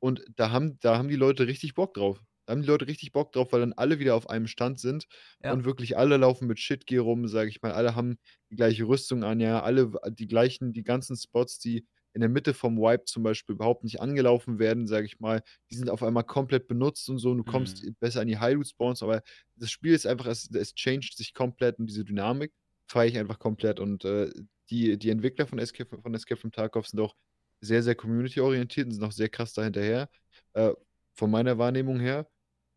Und da haben da haben die Leute richtig Bock drauf. Da haben die Leute richtig Bock drauf, weil dann alle wieder auf einem Stand sind Ja. und wirklich alle laufen mit Shit-Gear rum, sage ich mal. Alle haben die gleiche Rüstung an, ja, alle w die gleichen die ganzen Spots, die in der Mitte vom Wipe zum Beispiel überhaupt nicht angelaufen werden, sage ich mal. Die sind auf einmal komplett benutzt und so und du kommst Mhm. besser an die High Loot Spawns, aber das Spiel ist einfach es es changed sich komplett und diese Dynamik feiere ich einfach komplett und, äh, die die Entwickler von Escape von Escape from Tarkov sind auch sehr, sehr community-orientiert und sind auch sehr krass da hinterher, äh, von meiner Wahrnehmung her.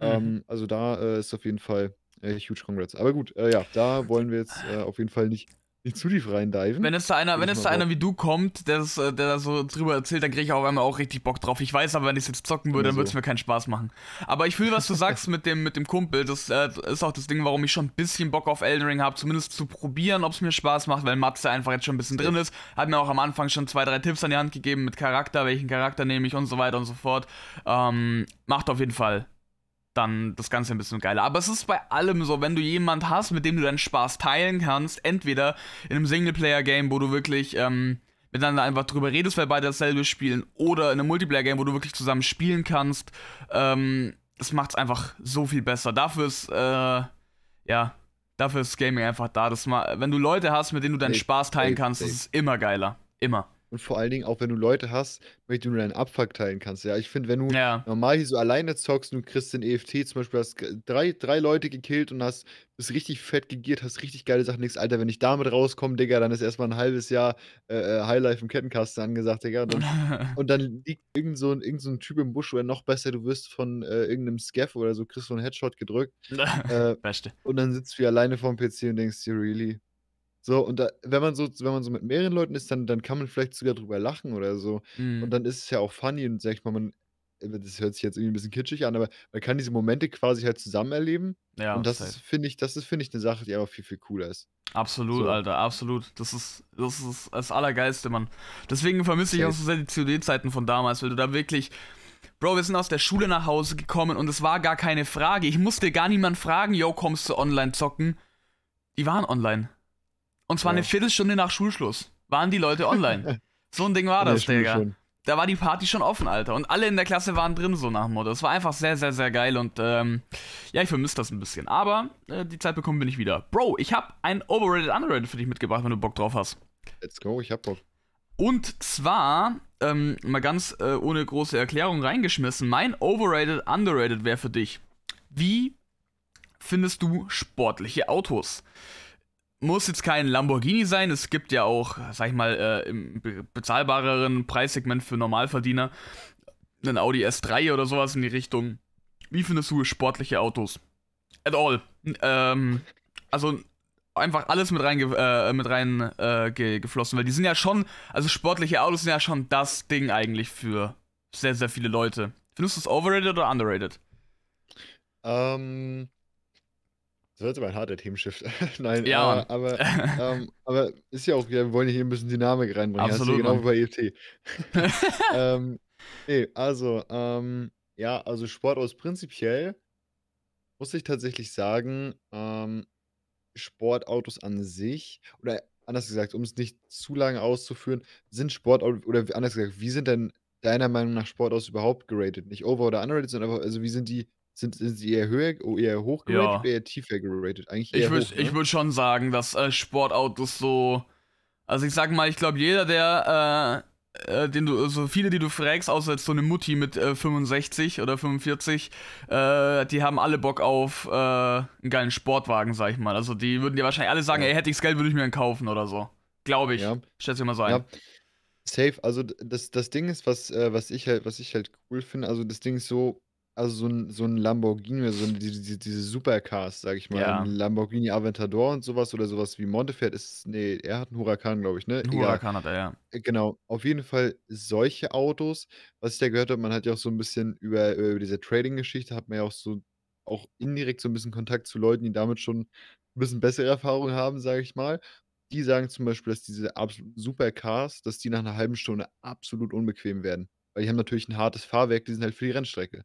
Mhm. Ähm, also da, äh, ist auf jeden Fall, äh, huge congrats. Aber gut, äh, ja, da wollen wir jetzt, äh, auf jeden Fall nicht nicht zu tief rein Wenn jetzt da einer wenn ich mal da einer wie du kommt, der das äh, der da so drüber erzählt, dann kriege ich auf einmal auch richtig Bock drauf. Ich weiß aber, wenn ich's jetzt zocken würde, dann würde es mir keinen Spaß machen. Aber ich fühle, was du sagst <laughs> mit dem mit dem Kumpel. Das, äh, ist auch das Ding, warum ich schon 'n bisschen Bock auf Elden Ring habe, zumindest zu probieren, ob's mir Spaß macht, weil Matze einfach jetzt schon 'n bisschen drin ist. Hat mir auch am Anfang schon 2, 3 Tipps an die Hand gegeben mit Charakter, welchen Charakter nehme ich und so weiter und so fort. Ähm, macht auf jeden Fall dann das Ganze ein bisschen geiler. Aber es ist bei allem so, wenn du jemand hast, mit dem du deinen Spaß teilen kannst, entweder in einem Singleplayer-Game, wo du wirklich ähm, miteinander einfach drüber redest, weil beide dasselbe spielen, oder in einem Multiplayer-Game, wo du wirklich zusammen spielen kannst, ähm, das macht's einfach so viel besser. Dafür ist, äh, ja, dafür ist Gaming einfach da. Dass man, wenn du Leute hast, mit denen du deinen Spaß teilen kannst, ist es immer geiler. Immer. Und vor allen Dingen auch, wenn du Leute hast, mit denen du deinen Abfuck teilen kannst. Ja, ich finde, wenn du Ja. normal hier so alleine zockst und du kriegst den EFT zum Beispiel, hast drei 3 Leute gekillt und hast bist richtig fett gegeart, hast richtig geile Sachen, denkst: „Alter, wenn ich damit rauskomme, Digga, dann ist erst mal 'n halbes Jahr, äh, äh, Highlife im Kettenkasten angesagt, Digga.“ Und dann <laughs> und dann liegt irgend so 'n irgend so 'n Typ im Busch oder noch besser, du wirst von, äh, irgend 'nem Scav oder so kriegst so 'n Headshot gedrückt, <laughs> äh, Beste. und dann sitzt du hier alleine vorm PC und denkst dir: „Really?“ So, und da wenn man so wenn man so mit mehreren Leuten ist, dann dann kann man vielleicht sogar drüber lachen oder so. Und Mhm. dann ist es ja auch funny und sage ich mal, man äh, das hört sich jetzt irgendwie 'n bisschen kitschig an, aber man kann diese Momente quasi halt zusammen erleben. Ja, Und das ist, safe. finde ich das ist, finde ich, 'ne Sache, die einfach viel, viel cooler ist. Absolut, So. Alter, absolut. Das ist das ist das Allergeilste, Mann. Deswegen vermisse ich auch Safe. so sehr die COD-Zeiten von damals, weil du da wirklich Bro, wir sind aus der Schule nach Hause gekommen und es war gar keine Frage. Ich musste gar niemand fragen: „Jo, kommst du online zocken?“ Die waren online. Und zwar Ja. Viertelstunde nach Schulschluss waren die Leute online. <laughs> So 'n Ding war das, Digga. schon. Da war die Party schon offen, Alter. Und alle in der Klasse waren drin, so nach dem Motto. Es war einfach sehr, sehr, sehr geil und, ähm, ja, ich vermisse das 'n bisschen. Aber, äh, die Zeit bekommen wir nicht wieder. Bro, ich habe ein Overrated, Underrated für dich mitgebracht, wenn du Bock drauf hast. Let's go, ich habe Bock. Und zwar, ähm, mal ganz, äh, ohne große Erklärung reingeschmissen, mein Overrated, Underrated wäre für dich: Wie findest du sportliche Autos? Muss jetzt kein Lamborghini sein, es gibt ja auch, sage ich mal, äh, im be bezahlbareren Preissegment für Normalverdiener 'nen Audi S3 oder so was in die Richtung. Wie findest du sportliche Autos? At all. Ähm, also einfach alles mit rein äh, mit rein, äh, ge geflossen, weil die sind ja schon also sportliche Autos sind ja schon das Ding eigentlich für sehr, sehr viele Leute. Findest du's overrated oder underrated? Ähm das war jetzt aber ein harter Themenshift. <laughs> Nein, äh, Ja, Mann. aber <laughs> ähm, aber ist ja auch wir wollen ja hier 'n bisschen Dynamik reinbringen. Ja, ist ja Absolut, genau wie Mann. bei EFT. <laughs> Ähm, ne, also, ähm, ja, also Sportautos prinzipiell muss ich tatsächlich sagen, ähm, Sportautos an sich oder anders gesagt, um's nicht zu lange auszuführen, sind Sportautos oder anders gesagt, wie sind denn deiner Meinung nach Sportautos überhaupt geratet? Nicht over oder underrated, sondern einfach also wie sind die sind sind sie eher höher o eher hoch geratet Ja. oder eher tiefer geratet? Eigentlich Ich würde ne? würde schon sagen, dass, äh, Sportautos so also ich sage mal, ich glaube, jeder, der, äh, äh, den du so viele, die du fragst, außer jetzt so 'ne Mutti mit, äh, 65 oder 45, äh, die haben alle Bock auf, äh, 'n geilen Sportwagen, sage ich mal. Also, die würden dir wahrscheinlich alle sagen: Ja. „Ey, hätte ich das Geld, würde ich mir einen kaufen“ oder so. Glaube ich. Ja. Schätze ich mal so ein. Ja. Safe. Also das das Ding ist, was äh, was ich halt was ich halt cool finde also das Ding ist so also so 'n so 'n Lamborghini oder so diese diese diese Supercars, sage ich mal, 'n Ja. Lamborghini Aventador und so was oder so was wie Monteferd ist ne, er hat 'n Huracan, glaube ich, ne? 'N Egal. Huracan hat er, ja. Äh, genau. Auf jeden Fall solche Autos, was ich da gehört habe, man hat ja auch so 'n bisschen über über diese Trading-Geschichte hat man ja auch so auch indirekt so 'n bisschen Kontakt zu Leuten, die damit schon 'n bisschen bessere Erfahrungen haben, sage ich mal. Die sagen zum Beispiel, dass diese absoluten Supercars, dass die nach 'ner halben Stunde absolut unbequem werden. Weil die haben natürlich 'n hartes Fahrwerk, die sind halt für die Rennstrecke.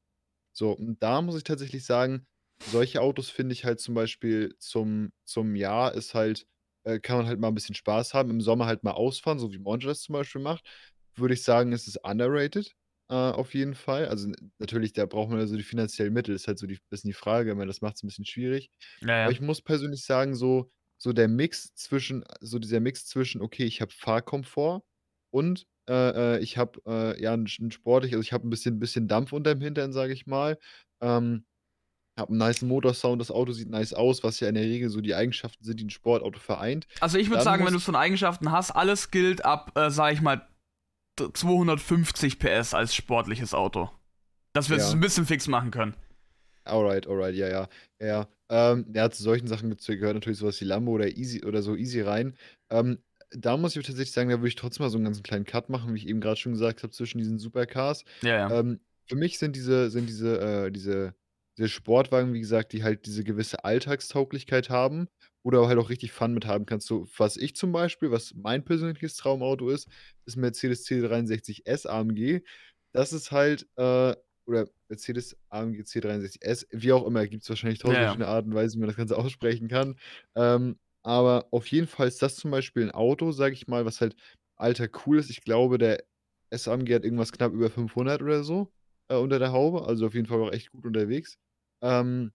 So, und da muss ich tatsächlich sagen, solche Autos finde ich halt zum Beispiel zum zum Jahr ist halt äh, kann man halt mal 'n bisschen Spaß haben, im Sommer halt mal ausfahren, so wie Monte das zum Beispiel macht. Würde ich sagen, ist es underrated, äh, auf jeden Fall. Also n natürlich, da braucht man ja so die finanziellen Mittel, ist halt so die bisschen die Frage, ich meine, das macht's 'n bisschen schwierig. Aber ich muss persönlich sagen, so so der Mix zwischen so dieser Mix zwischen: „Okay, ich habe Fahrkomfort und äh, äh, ich habe, äh, ja 'n 'n sportlich also, ich habe 'n bisschen bisschen Dampf unterm Hintern, sage ich mal. Ähm, habe 'n nicen Motorsound, das Auto sieht nice aus, was ja in der Regel so die Eigenschaften sind, die 'n Sportauto vereint. Also, ich würde Dann sagen, wenn muss du so 'ne Eigenschaften hast, alles gilt ab, äh, sage ich mal, d 250 PS als sportliches Auto. Dass wir es Ja. 'n bisschen fix machen können. Alright, alright, ja, ja. Ja, ja. Ähm, ja, zu solchen Sachen gehört natürlich so was wie Lambo oder Easy oder so Easy rein. Ähm, da muss ich tatsächlich sagen, da würde ich trotzdem mal so 'n ganz kleinen Cut machen, wie ich eben grad schon gesagt habe, zwischen diesen Supercars. Ja, ja. Ähm, für mich sind diese sind diese, äh diese diese Sportwagen, wie gesagt, die halt diese gewisse Alltagstauglichkeit haben, du halt auch richtig Fun mit haben kannst. So, was ich zum Beispiel was mein persönliches Traumauto ist, ist Mercedes C63 S-AMG. Das ist halt, äh oder Mercedes AMG C63 S, wie auch immer, gibt's wahrscheinlich Ja, 1.000 ja. verschiedene Arten und Weisen, wie man das Ganze aussprechen kann. Ähm, aber auf jeden Fall ist das zum Beispiel 'n Auto, sage ich mal, was halt Alltag cool ist. Ich glaube, der S-AMG hat irgendwas knapp über 500 oder so, äh, unter der Haube, also, auf jeden Fall auch echt gut unterwegs. Ähm,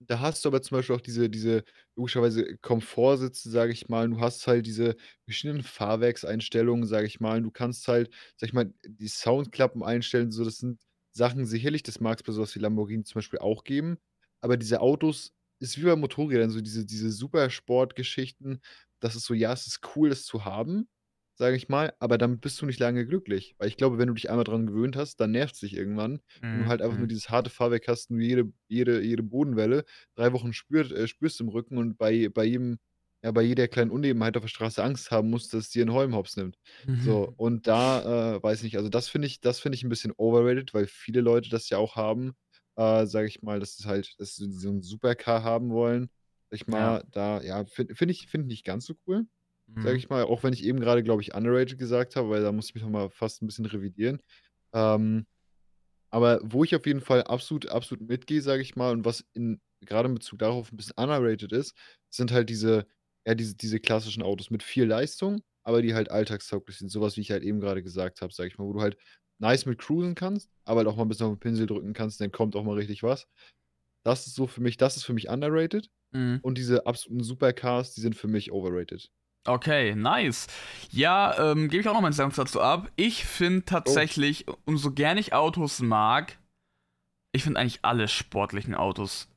da hast du aber zum Beispiel auch diese diese logischerweise Komfortsitze, sage ich mal. Du hast halt diese verschiedenen Fahrwerkseinstellungen, sage ich mal. Du kannst halt, sage ich mal, die Soundklappen einstellen, so. Das sind Sachen sicherlich, das mag's bei so was wie Lamborghini zum Beispiel auch geben. Aber diese Autos ist wie bei Motorrädern, so diese diese Supersportgeschichten. Das ist so ja, es ist cool, das zu haben, sage ich mal, aber damit bist du nicht lange glücklich. Weil ich glaube, wenn du dich einmal dran gewöhnt hast, dann nervt's dich irgendwann, wenn du Mhm, halt einfach nur mhm. dieses harte Fahrwerk hast, nur jede jede jede Bodenwelle 3 Wochen spürt äh, spürst im Rücken und bei bei jedem ja, bei jeder kleinen Unebenheit auf der Straße Angst haben musst, dass es dir 'n Holm Hops nimmt. So, <laughs> und da, äh, weiß nicht, also, das finde ich das finde ich 'n bisschen overrated, weil viele Leute das ja auch haben, äh, sage ich mal, dass es halt dass sie so 'n Supercar haben wollen. Sage ich Ja. mal, da ja, finde finde ich finde ich nicht ganz so cool, sage Mhm. ich mal, auch wenn ich eben grade, glaube ich, underrated gesagt habe, weil da muss ich mich noch mal fast 'n bisschen revidieren. Ähm, aber wo ich auf jeden Fall absolut absolut mitgehe, sage ich mal, und was in grade in Bezug darauf 'n bisschen underrated ist, sind halt diese ja, diese diese klassischen Autos mit viel Leistung, aber die halt alltagstauglich sind. So was, wie ich halt eben grade gesagt habe, sage ich mal, wo du halt nice mit cruisen kannst, aber halt auch mal 'n bisschen auf 'n Pinsel drücken kannst, dann kommt auch mal richtig was. Das ist so für mich das ist für mich underrated Mhm. und diese absoluten Supercars, die sind für mich overrated. Okay, nice. Ja, ähm, gebe ich auch noch meinen Senf dazu ab. Ich finde Oh. tatsächlich, umso gern ich Autos mag ich finde eigentlich alle sportlichen Autos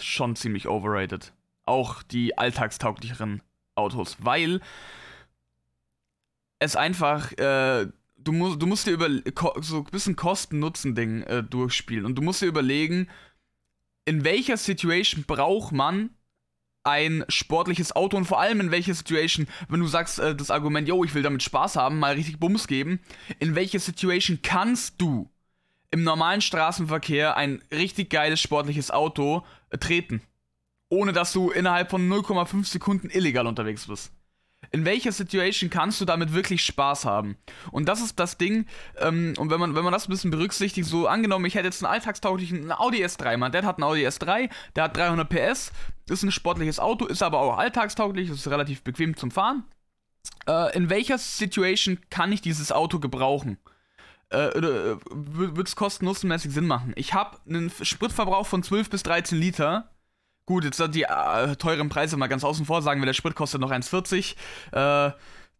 schon ziemlich overrated. Auch die alltagstauglicheren Autos, weil es einfach, äh du mu du musst dir über so bisschen Kosten-Nutzen-Ding, äh, durchspielen. Und du musst dir überlegen, in welcher Situation braucht man ein sportliches Auto? Und vor allem in welcher Situation, wenn du sagst, äh, das Argument: „Jo, ich will damit Spaß haben, mal richtig Bums geben“, in welcher Situation kannst du im normalen Straßenverkehr ein richtig geiles sportliches Auto, äh, treten, ohne dass du innerhalb von 0,5 Sekunden illegal unterwegs bist? In welcher Situation kannst du damit wirklich Spaß haben? Und das ist das Ding, ähm, und wenn man wenn man das 'n bisschen berücksichtigt, so angenommen, ich hätte jetzt 'n alltagstauglichen Audi S3. Mein Dad hat 'n Audi S3, der hat 300 PS, ist 'n sportliches Auto, ist aber auch alltagstauglich, ist relativ bequem zum Fahren. Äh, in welcher Situation kann ich dieses Auto gebrauchen? Äh, äh, wü würde es kosten-nutzenmäßig Sinn machen? Ich habe 'nen F Spritverbrauch von 12 bis 13 Liter. Gut, jetzt die, äh, teuren Preise mal ganz außen vor, sagen wir, der Sprit kostet noch 1,40, äh,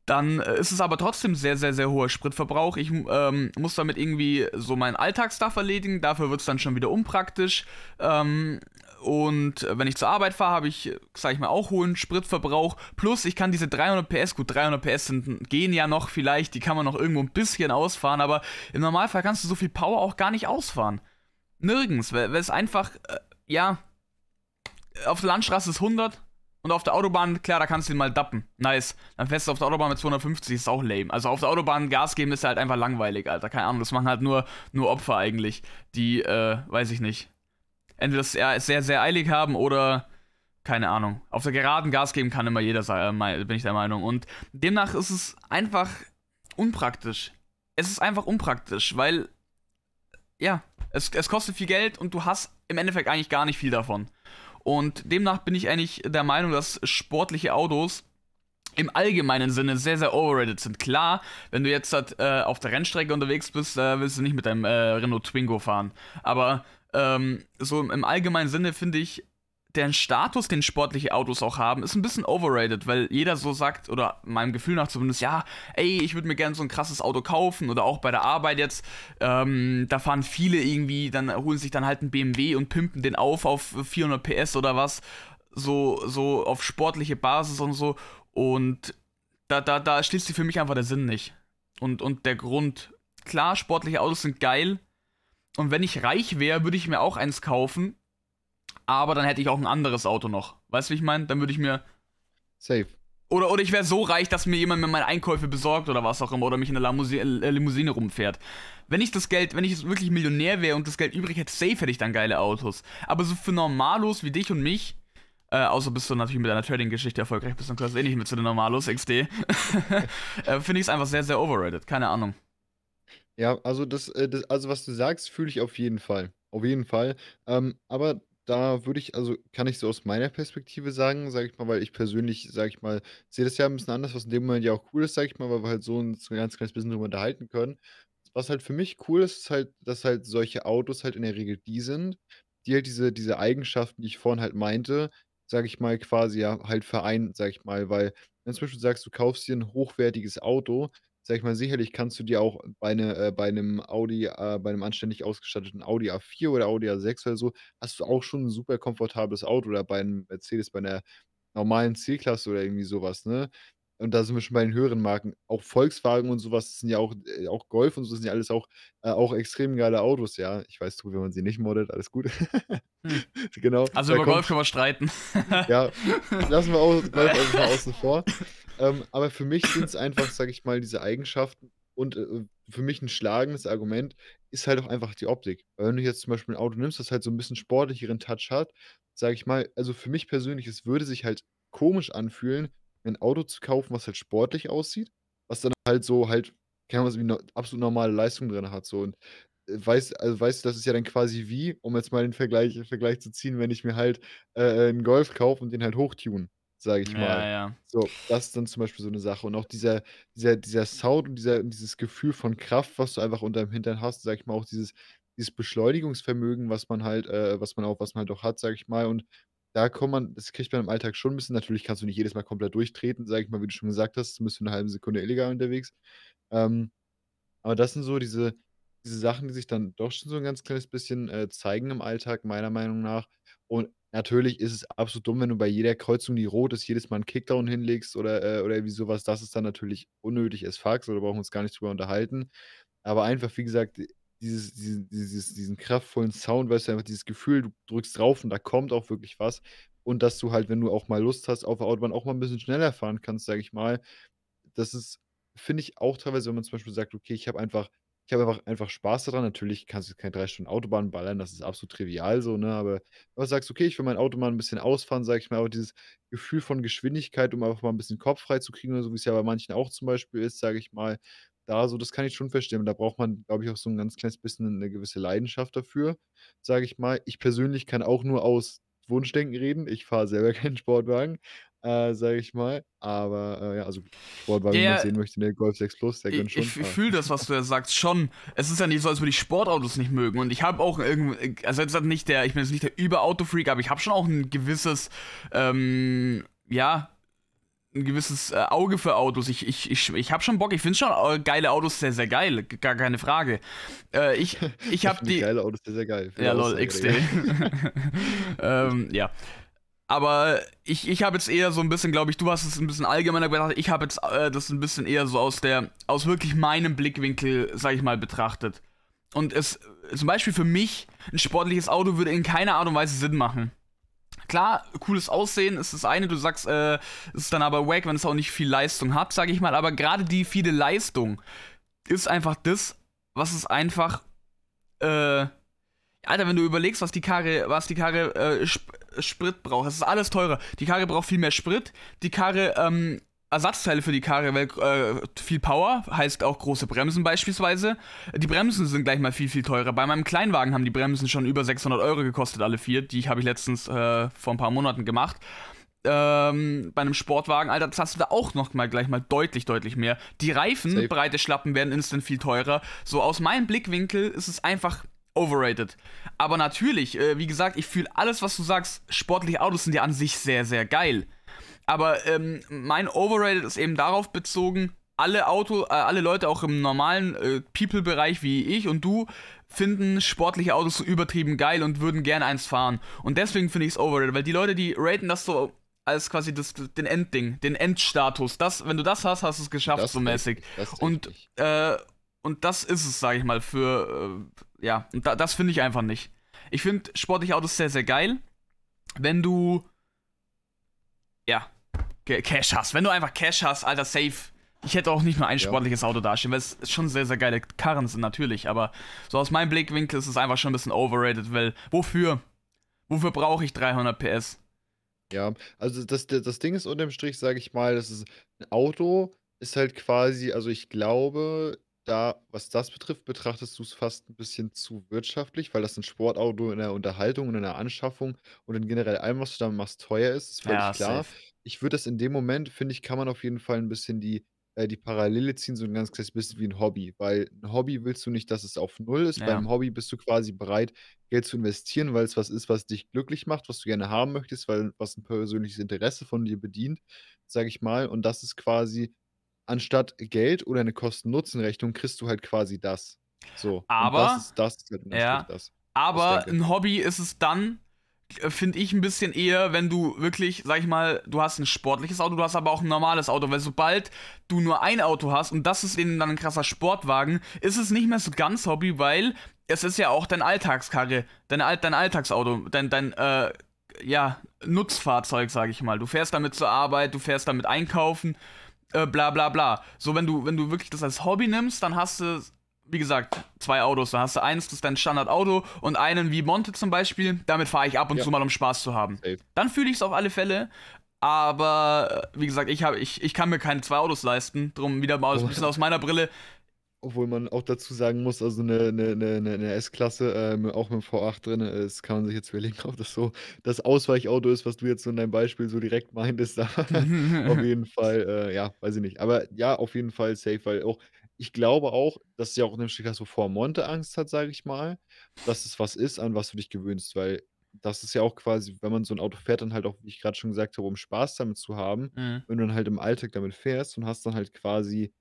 dann ist es aber trotzdem sehr, sehr, sehr hoher Spritverbrauch. Ich, ähm, muss damit irgendwie so meinen Alltagsstuff erledigen, dafür wird's dann schon wieder unpraktisch. Ähm, und wenn ich zur Arbeit fahre, habe ich, sage ich mal, auch hohen Spritverbrauch. Plus, ich kann diese 300 PS, gut, 300 PS sind gehen ja noch vielleicht, die kann man noch irgendwo 'n bisschen ausfahren, aber im Normalfall kannst du so viel Power auch gar nicht ausfahren. Nirgends, weil weil es einfach, äh, ja auf der Landstraße ist 100 und auf der Autobahn, klar, da kannst du ihn mal dappen. Nice. Dann fährst du auf der Autobahn mit 250, ist auch lame. Also auf der Autobahn Gas geben ist halt einfach langweilig, Alter. Keine Ahnung, das machen halt nur, nur Opfer eigentlich, die, äh, weiß ich nicht. Entweder es eher sehr, sehr eilig haben oder, keine Ahnung. Auf der Geraden Gas geben kann immer jeder, bin ich der Meinung. Und demnach ist es einfach unpraktisch. Es ist einfach unpraktisch, weil, ja, es, es kostet viel Geld und du hast im Endeffekt eigentlich gar nicht viel davon. Und demnach bin ich eigentlich der Meinung, dass sportliche Autos im allgemeinen Sinne sehr, sehr overrated sind. Klar, wenn du jetzt halt, äh, auf der Rennstrecke unterwegs bist, äh, willst du nicht mit deinem äh, Renault Twingo fahren. Aber ähm, so im allgemeinen Sinne finde ich, der Status, den sportliche Autos auch haben, ist ein bisschen overrated, weil jeder so sagt, oder meinem Gefühl nach zumindest, ja, ey, ich würde mir gerne so ein krasses Auto kaufen oder auch bei der Arbeit jetzt, ähm, da fahren viele irgendwie, dann holen sich dann halt einen BMW und pimpen den auf auf 400 PS oder was, so, so auf sportliche Basis und so. Und da, da, da schließt sich für mich einfach der Sinn nicht. Und, und der Grund, klar, sportliche Autos sind geil, und wenn ich reich wäre, würde ich mir auch eins kaufen, aber dann hätte ich auch ein anderes Auto noch. Weißt du, wie ich meine? Dann würde ich mir. Safe. Oder, oder ich wäre so reich, dass mir jemand mir meine Einkäufe besorgt oder was auch immer oder mich in eine Limousine, äh, Limousine rumfährt. Wenn ich das Geld, wenn ich wirklich Millionär wäre und das Geld übrig hätte, safe hätte ich dann geile Autos. Aber so für Normalos wie dich und mich, äh, außer bist du natürlich mit deiner Trading-Geschichte erfolgreich bist, dann gehörst du eh nicht mit zu den Normalos XD, <laughs> äh, finde ich es einfach sehr, sehr overrated. Keine Ahnung. Ja, also das, äh, das also was du sagst, fühle ich auf jeden Fall. Auf jeden Fall. Ähm, aber da würde ich also kann ich so aus meiner Perspektive sagen, sage ich mal, weil ich persönlich, sage ich mal, sehe das ja ein bisschen anders, was in dem Moment ja auch cool ist, sage ich mal, weil wir halt so ein so 'n ganz kleines bisschen drüber unterhalten können. Was halt für mich cool ist, ist halt, dass halt solche Autos halt in der Regel die sind, die halt diese diese Eigenschaften, die ich vorhin halt meinte, sage ich mal, quasi ja halt vereinen, sage ich mal. Weil wenn du zum Beispiel sagst, du kaufst dir ein hochwertiges Auto, sage ich mal, sicherlich kannst du dir auch bei 'ne äh, bei 'nem Audi äh, bei 'nem anständig ausgestatteten Audi A4 oder Audi A6 oder so, hast du auch schon 'n super komfortables Auto oder bei 'nem Mercedes, bei 'ner normalen C-Klasse oder irgendwie so was, ne? Und da sind wir schon bei den höheren Marken. Auch Volkswagen und so was sind ja auch äh, auch Golf und so sind ja alles auch äh, auch extrem geile Autos, ja. Ich weiß, Tobi, wenn man sie nicht moddet, alles gut. Hm. <laughs> Genau, Also über kommt Golf können wir streiten. ja, lassen wir au <laughs> Golf einfach mal außen vor. Ähm, aber für mich sind's einfach, sage ich mal, diese Eigenschaften und, äh, für mich 'n schlagendes Argument ist halt auch einfach die Optik. Weil wenn du jetzt zum Beispiel 'n Auto nimmst, das halt so 'n bisschen sportlicheren Touch hat, sage ich mal also für mich persönlich, es würde sich halt komisch anfühlen, ein Auto zu kaufen, was halt sportlich aussieht, was dann halt so halt, keine Ahnung, was wie 'ne absolut normale Leistung drin hat so und, äh, weißt also weißt du, das ist ja dann quasi wie, um jetzt mal den Vergleich Vergleich zu ziehen, wenn ich mir halt, äh, äh, 'n Golf kaufe und den halt hochtune, sage ich Ja, mal. ja. So, das ist dann zum Beispiel so 'ne Sache. Und auch dieser dieser dieser Sound und dieser dieses Gefühl von Kraft, was du einfach unterm Hintern hast, sage ich mal, auch dieses dieses Beschleunigungsvermögen, was man halt äh, was man auch was man halt auch hat, sage ich mal. Und da kommt man das kriegt man im Alltag schon 'n bisschen natürlich kannst du nicht jedes Mal komplett durchtreten, sage ich mal, wie du schon gesagt hast, bist du 'ne halbe Sekunde illegal unterwegs. Ähm, aber das sind so diese diese Sachen, die sich dann doch schon so 'n ganz kleines bisschen, äh, zeigen im Alltag, meiner Meinung nach. Und natürlich ist es absolut dumm, wenn du bei jeder Kreuzung, die rot ist, jedes Mal 'n Kickdown hinlegst oder äh, oder irgendwie so. Das ist dann natürlich unnötig as fuck, so, da brauchen wir uns gar nicht drüber unterhalten. Aber einfach, wie gesagt, dieses diesen dieses diesen kraftvollen Sound, weißt du, einfach dieses Gefühl, du drückst drauf und da kommt auch wirklich was. Und dass du halt, wenn du auch mal Lust hast, auf der Autobahn auch mal 'n bisschen schneller fahren kannst, sage ich mal. Das ist finde ich auch teilweise, wenn man zum Beispiel sagt: „Okay, ich habe einfach ich habe einfach einfach Spaß daran.“ Natürlich kannst du keine 3 Stunden Autobahn ballern, das ist absolut trivial so, ne? Aber wenn du sagst: „Okay, ich will mein Auto mal 'n bisschen ausfahren“, sage ich mal, aber dieses Gefühl von Geschwindigkeit, um einfach mal 'n bisschen Kopf freizukriegen oder so, wie's ja bei manchen auch zum Beispiel ist, sage ich mal, da so das kann ich schon verstehen. Und da braucht man, glaube ich, auch so 'n ganz kleines bisschen 'ne gewisse Leidenschaft dafür, sage ich mal. Ich persönlich kann auch nur aus Wunschdenken reden. Ich fahre selber <laughs> keinen Sportwagen, äh, sage ich mal. Aber, äh, ja, also Sportwagen, wie man's Ja. sehen möchte, ne, Golf 6 Plus, der Ich gönnt schon, ich ich aber fühle das, was du da sagst, schon. Es ist ja nicht so, als würde ich Sportautos nicht mögen. Und ich habe auch irgend also jetzt halt nicht der ich bin jetzt nicht der Über-Autofreak, aber ich habe schon auch 'n gewisses, ähm, ja 'n gewisses, äh, Auge für Autos. Ich ich ich ich habe schon Bock. Ich finde schon, äh, geile Autos sehr, sehr geil, gar keine Frage. Äh, ich ich habe <laughs> die geile Autos sehr, sehr geil. Für ja, lol, XD. <laughs> <laughs> Ähm, ja. Aber ich ich habe jetzt eher so 'n bisschen, glaube ich du hast es 'n bisschen allgemeiner betrachtet. Ich habe jetzt, äh, das 'n bisschen eher so aus der aus wirklich meinem Blickwinkel, sage ich mal, betrachtet. Und es zum Beispiel für mich 'n sportliches Auto würde in keiner Art und Weise Sinn machen. Klar, cooles Aussehen ist das eine, du sagst, äh, es ist dann aber wack, wenn es auch nicht viel Leistung hat, sage ich mal. Aber grade die viele Leistung ist einfach das, was es einfach, äh Alter, wenn du überlegst, was die Karre was die Karre, äh, Sp Sprit braucht, das ist alles teurer. Die Karre braucht viel mehr Sprit, die Karre, ähm Ersatzteile für die Karre, weil, äh, viel Power, heißt auch große Bremsen beispielsweise. Die Bremsen sind gleich mal viel, viel teurer. Bei meinem Kleinwagen haben die Bremsen schon über 600 € gekostet, alle 4. Die habe ich letztens, äh, vor 'n paar Monaten gemacht. Ähm, bei 'nem Sportwagen, Alter, zahlst du da auch noch mal gleich mal deutlich, deutlich mehr. Die Reifen, Safe. breite Schlappen werden instant viel teurer. So aus meinem Blickwinkel ist es einfach overrated. Aber natürlich, äh, wie gesagt, ich fühle alles, was du sagst. Sportliche Autos sind ja an sich sehr, sehr geil. Aber ähm, mein Overrated ist eben darauf bezogen, alle Auto, äh, alle Leute auch im normalen äh, People-Bereich wie ich und du finden sportliche Autos so übertrieben geil und würden gerne eins fahren. Und deswegen finde ich es overrated, weil die Leute, die raten das so als quasi das, den Endding, den Endstatus. Das, wenn du das hast, hast du es geschafft, Das so mäßig. Ist Und, richtig. äh, und das ist es, sag ich mal, für, äh, ja, und da, das finde ich einfach nicht. Ich finde sportliche Autos sehr, sehr geil, wenn du, ja, Cash hast. Wenn du einfach Cash hast, Alter, safe. Ich hätte auch nicht nur ein Ja. sportliches Auto dastehen, weil es schon sehr, sehr geile Karren sind, natürlich. Aber so aus meinem Blickwinkel ist es einfach schon ein bisschen overrated, weil wofür? Wofür brauche ich 300 PS? Ja, also das, das das Ding ist unterm Strich, sage ich mal, das ist ein Auto ist halt quasi also ich glaube, da was das betrifft, betrachtest du es fast ein bisschen zu wirtschaftlich, weil das ein Sportauto in der Unterhaltung und in der Anschaffung und in generell allem, was du damit machst, teuer ist, ist völlig Ja, klar. safe. Ich würde das in dem Moment, finde ich, kann man auf jeden Fall ein bisschen die äh, die Parallele ziehen, so ein ganz kleines bisschen wie ein Hobby, weil ein Hobby willst du nicht, dass es auf null ist. Ja. Beim Hobby bist du quasi bereit, Geld zu investieren, weil es was ist, was dich glücklich macht, was du gerne haben möchtest, weil was ein persönliches Interesse von dir bedient, sage ich mal. Und das ist quasi anstatt Geld oder eine Kosten-Nutzen-Rechnung kriegst du halt quasi das. So. Aber- das ist das halt Ja. Das. Aber ein Hobby ist es dann, äh, finde ich, ein bisschen eher, wenn du wirklich, sag ich mal, du hast ein sportliches Auto, du hast aber auch ein normales Auto, weil sobald du nur ein Auto hast und das ist eben dann ein krasser Sportwagen, ist es nicht mehr so ganz Hobby, weil es ist ja auch dein Alltagskarre, dein, All dein Alltagsauto, dein, dein, äh, ja, Nutzfahrzeug, sag ich mal. Du fährst damit zur Arbeit, du fährst damit einkaufen, äh, bla bla bla. So, wenn du, wenn du wirklich das als Hobby nimmst, dann hast du, wie gesagt, zwei Autos. Dann hast du eins, das ist dein Standardauto und einen wie Monte zum Beispiel. Damit fahre ich ab und Ja. zu mal, um Spaß zu haben. Safe. Dann fühle ich es auf alle Fälle. Aber äh, wie gesagt, ich, hab, ich, ich kann mir keine zwei Autos leisten. Drum wieder mal ein bisschen aus meiner Brille. Obwohl man auch dazu sagen muss, also eine, eine, eine, eine S-Klasse, ähm, auch mit dem V8 drin ist, kann man sich jetzt überlegen, <laughs> ob das so das Ausweichauto ist, was du jetzt so in deinem Beispiel so direkt meintest. <laughs> Aber auf jeden Fall, äh, ja, weiß ich nicht. Aber ja, auf jeden Fall safe, weil auch, ich glaube auch, dass ja auch in dem Stück so vor Monte Angst hat, sage ich mal, dass es was ist, an was du dich gewöhnst, weil das ist ja auch quasi, wenn man so ein Auto fährt, dann halt auch, wie ich gerade schon gesagt habe, um Spaß damit zu haben, Mhm. wenn du dann halt im Alltag damit fährst und hast dann halt quasi,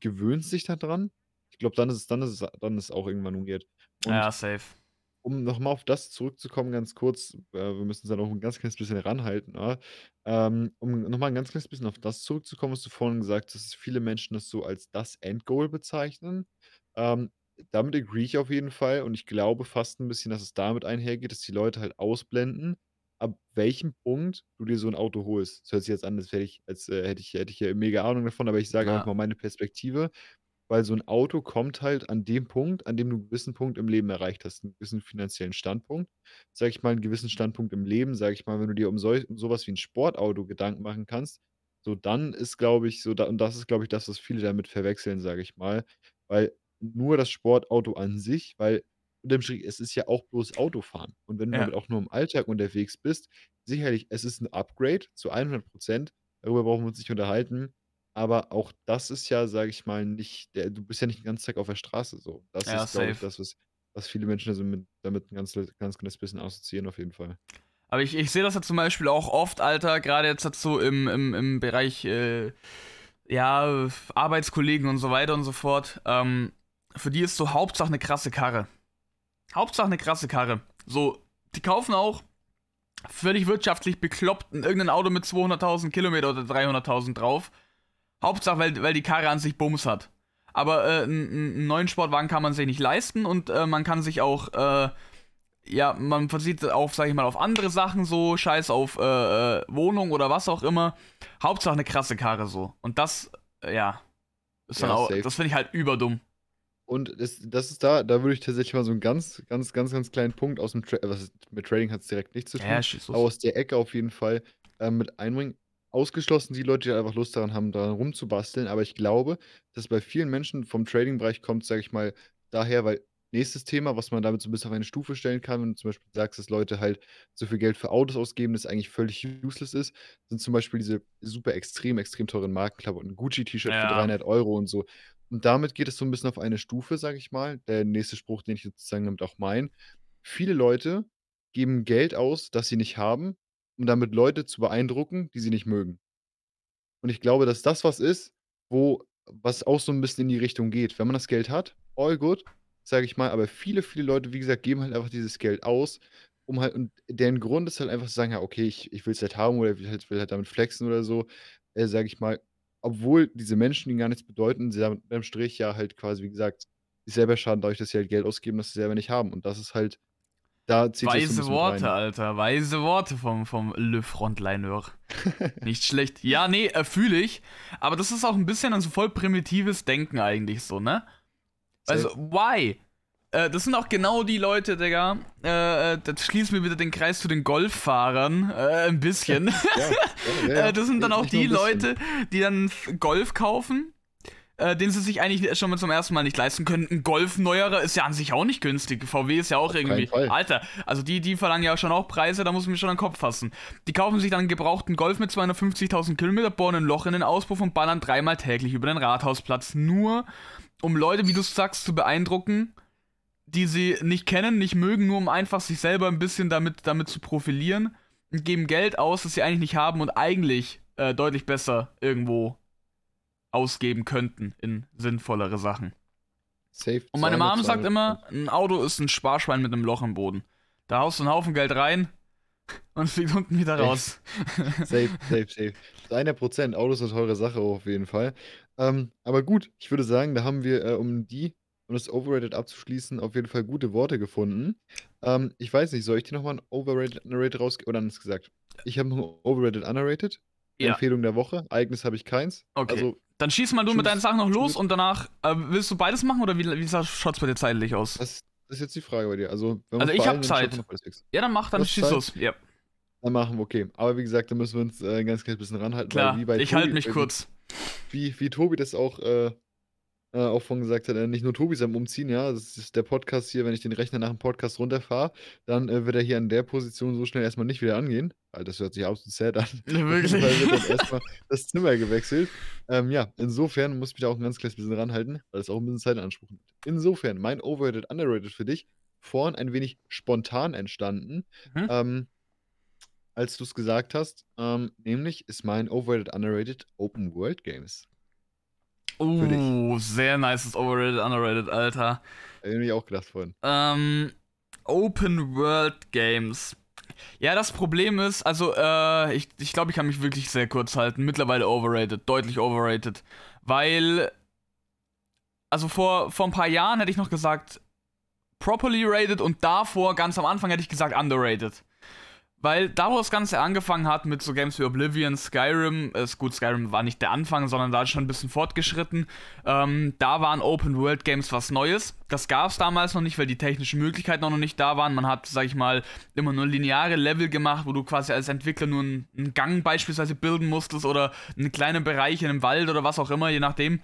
gewöhnst dich daran. Ich glaube, dann ist es, dann ist es, dann ist es auch irgendwann weird. Und ja, safe. um nochmal auf das zurückzukommen, ganz kurz, äh, wir müssen es dann auch ein ganz kleines bisschen ranhalten, ja? ähm, um nochmal ein ganz kleines bisschen auf das zurückzukommen, was du vorhin gesagt hast, dass viele Menschen das so als das Endgoal bezeichnen. Ähm, damit agree ich auf jeden Fall und ich glaube fast ein bisschen, dass es damit einhergeht, dass die Leute halt ausblenden, ab welchem Punkt du dir so ein Auto holst. Das hört sich jetzt an, als, hätte ich, als äh, hätte, ich, hätte ich ja mega Ahnung davon, aber ich sage Ja. einfach mal meine Perspektive. Weil so ein Auto kommt halt an dem Punkt, an dem du einen gewissen Punkt im Leben erreicht hast, einen gewissen finanziellen Standpunkt. Sage ich mal, einen gewissen Standpunkt im Leben, sage ich mal, wenn du dir um so um so was wie ein Sportauto Gedanken machen kannst, so dann ist, glaube ich, so da und das ist, glaube ich, das, was viele damit verwechseln, sage ich mal, weil nur das Sportauto an sich weil unterm Strich, es ist ja auch bloß Autofahren. Und wenn du Ja. damit auch nur im Alltag unterwegs bist, sicherlich, es ist ein Upgrade zu 100% Darüber brauchen wir uns nicht unterhalten. Aber auch das ist ja, sage ich mal, nicht der du bist ja nicht den ganzen Tag auf der Straße so. Das Ja, ist, glaube ich, safe. das, was was viele Menschen also mit damit 'n ganz ganz kleines bisschen assoziieren auf jeden Fall. Aber ich, ich sehe das ja zum Beispiel auch oft, Alter, gerade jetzt halt so im, im, im Bereich, äh, ja, Arbeitskollegen und so weiter und so fort. Ähm, für die ist so Hauptsache eine krasse Karre. Hauptsache eine krasse Karre. So, die kaufen auch völlig wirtschaftlich bekloppt ein- irgendein Auto mit 200.000 Kilometer oder 300.000 drauf. Hauptsache, weil, weil die Karre an sich Bums hat. Aber äh, einen, neuen Sportwagen kann man sich nicht leisten und äh, man kann sich auch, äh, ja, man versieht auf, sag ich mal, auf andere Sachen so, scheiß auf äh, äh, Wohnung oder was auch immer. Hauptsache eine krasse Karre so. Und das, äh, ja, ist dann Ja, auch, safe. das finde ich halt überdumm. Und das das ist da da würde ich tatsächlich mal so einen ganz, ganz, ganz, ganz kleinen Punkt aus dem Tra was mit Trading hat's direkt nichts zu tun, Ja, aber aus der Ecke auf jeden Fall, ähm, mit einbringen. Ausgeschlossen die Leute, die einfach Lust daran haben, daran rumzubasteln, aber ich glaube, dass bei vielen Menschen vom Trading-Bereich kommt, sage ich mal, daher, weil nächstes Thema, was man damit so ein bisschen auf eine Stufe stellen kann, wenn du zum Beispiel sagst, dass Leute halt so viel Geld für Autos ausgeben, das eigentlich völlig useless ist, sind zum Beispiel diese super extrem, extrem teuren Markenklamotten. Gucci-T-Shirt für Ja. 300 Euro und so. Und damit geht es so 'n bisschen auf eine Stufe, sage ich mal. Der nächste Spruch, den ich sozusagen damit auch meine. Viele Leute geben Geld aus, das sie nicht haben, um damit Leute zu beeindrucken, die sie nicht mögen. Und ich glaube, dass das was ist, wo was auch so 'n bisschen in die Richtung geht. Wenn man das Geld hat, all good, sage ich mal, aber viele, viele Leute, wie gesagt, geben halt einfach dieses Geld aus, um halt und deren Grund ist halt einfach zu sagen: „Ja, okay, ich ich will's halt haben oder will halt will halt damit flexen oder so“, äh, sage ich mal. Obwohl diese Menschen ihnen gar nichts bedeuten, sie damit unterm Strich ja halt quasi, wie gesagt, sich selber schaden dadurch, dass sie halt Geld ausgeben, das sie selber nicht haben. Und das ist halt da 'n Weise Worte. Alter. Weise Worte vom vom Le Frontlineur. <laughs> Nicht schlecht. Ja, ne, äh, fühle ich. Aber das ist auch 'n bisschen dann so voll primitives Denken eigentlich so, ne? Also, why? Äh, das sind auch genau die Leute, Digga, äh, das schließt mir wieder den Kreis zu den Golffahrern, äh, 'n bisschen. <laughs> Ja, ja, ja, das sind dann auch die. Leute, die dann Golf kaufen, äh, den sie sich eigentlich schon mal zum ersten Mal nicht leisten können. 'N Golf neuerer ist ja an sich auch nicht günstig. VW ist ja auch Auf irgendwie. Alter, also die die verlangen ja schon auch Preise, da muss ich mir schon an 'n Kopf fassen. Die kaufen sich dann 'n gebrauchten Golf mit 250.000 Kilometer, bohren 'n Loch in den Auspuff und ballern dreimal täglich über den Rathausplatz, nur um Leute, wie du's sagst, zu beeindrucken, die sie nicht kennen, nicht mögen, nur um einfach sich selber 'n bisschen damit damit zu profilieren und geben Geld aus, das sie eigentlich nicht haben und eigentlich, äh, deutlich besser irgendwo ausgeben könnten in sinnvollere Sachen. Safe. Und meine Mom 200, sagt 200. immer, ein Auto ist ein Sparschwein mit einem Loch im Boden. Da haust du einen Haufen Geld rein <laughs> und fliegt unten wieder Safe. raus. <laughs> Safe, safe, safe. Zu 100 Auto ist 'ne teure Sache auf jeden Fall. Ähm, aber gut, ich würde sagen, da haben wir, äh, um die um das Overrated abzuschließen, auf jeden Fall gute Worte gefunden. Ähm, ich weiß nicht, soll ich dir noch mal 'n Overrated, Underrated rausg oder anders gesagt, ich habe noch 'n Overrated, Underrated. Ja. Empfehlung der Woche. Eigenes habe ich keins. Okay. Also, Dann schieß mal du mit deinen Sachen noch los und danach äh, willst du beides machen oder wie, wie schaut's bei dir zeitlich aus? das das ist jetzt die Frage bei dir. Also, wenn Also ich hab beeilen, dann schaffen Zeit. Ja, dann mach, dann schieß Zeit? los. Ja, Dann machen wir, okay. Aber wie gesagt, da müssen wir uns, äh, 'n ganz kleines bisschen ranhalten, klar. weil wie bei Ich halte mich kurz. wie wie Tobi das auch, äh, äh, auch vorhin gesagt hat, äh, nicht nur Tobi ist am Umziehen, ja. Das ist der Podcast hier, wenn ich den Rechner nach dem Podcast runterfahre, dann, äh, wird er hier an der Position so schnell erst mal nicht wieder angehen. Weil das hört sich absolut sad an. Wirklich. Fall wird dann erst mal <laughs> das Zimmer gewechselt. Ähm, ja, insofern muss ich mich da auch 'n ganz kleines bisschen ranhalten, weil es auch 'n bisschen Zeit in Anspruch nimmt. Insofern, mein Overrated, Underrated für dich, vorhin ein wenig spontan entstanden, Mhm. ähm, als du's gesagt hast, ähm, nämlich ist mein Overrated, Underrated Open World Games. Uh, sehr nices Overrated, Underrated, Alter. Hätte ich auch gedacht vorhin. Ähm, Open World Games. Ja, das Problem ist, also, äh, ich, ich glaube, ich kann mich wirklich sehr kurz halten. Mittlerweile overrated, deutlich overrated. Weil, also vor, vor ein paar Jahren hätte ich noch gesagt, properly rated und davor, ganz am Anfang, hätte ich gesagt underrated. Weil da, wo das Ganze angefangen hat mit so Games wie Oblivion, Skyrim, ist gut, Skyrim war nicht der Anfang, sondern da ist schon ein bisschen fortgeschritten. Ähm, da waren Open World Games was Neues. Das gab es damals noch nicht, weil die technischen Möglichkeiten noch nicht da waren. Man hat, sag ich mal, immer nur lineare Level gemacht, wo du quasi als Entwickler nur einen, einen Gang beispielsweise bilden musstest oder einen kleinen Bereich in einem Wald oder was auch immer, je nachdem.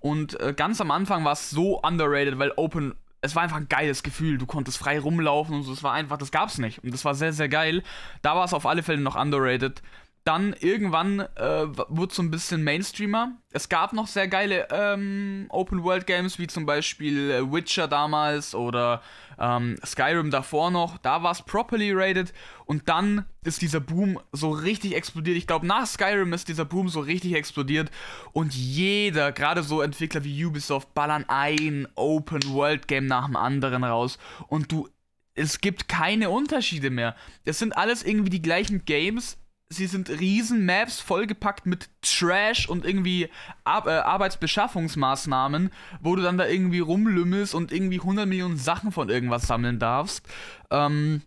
Und äh, ganz am Anfang war es so underrated, weil Open es war einfach ein geiles Gefühl. Du konntest frei rumlaufen und so. Es war einfach, das gab's nicht. Und das war sehr, sehr geil. Da war es auf alle Fälle noch underrated. Dann irgendwann äh, wurde so ein bisschen Mainstreamer. Es gab noch sehr geile ähm, Open-World-Games, wie zum Beispiel äh, Witcher damals oder ähm, Skyrim davor noch. Da war es properly rated. Und dann ist dieser Boom so richtig explodiert. Ich glaube, nach Skyrim ist dieser Boom so richtig explodiert. Und jeder, gerade so Entwickler wie Ubisoft, ballern ein Open-World-Game nach dem anderen raus. Und du, es gibt keine Unterschiede mehr. Es sind alles irgendwie die gleichen Games. Sie sind riesen Maps vollgepackt mit Trash und irgendwie Ar äh, Arbeitsbeschaffungsmaßnahmen, wo du dann da irgendwie rumlümmelst und irgendwie 100 Millionen Sachen von irgendwas sammeln darfst. Ähm,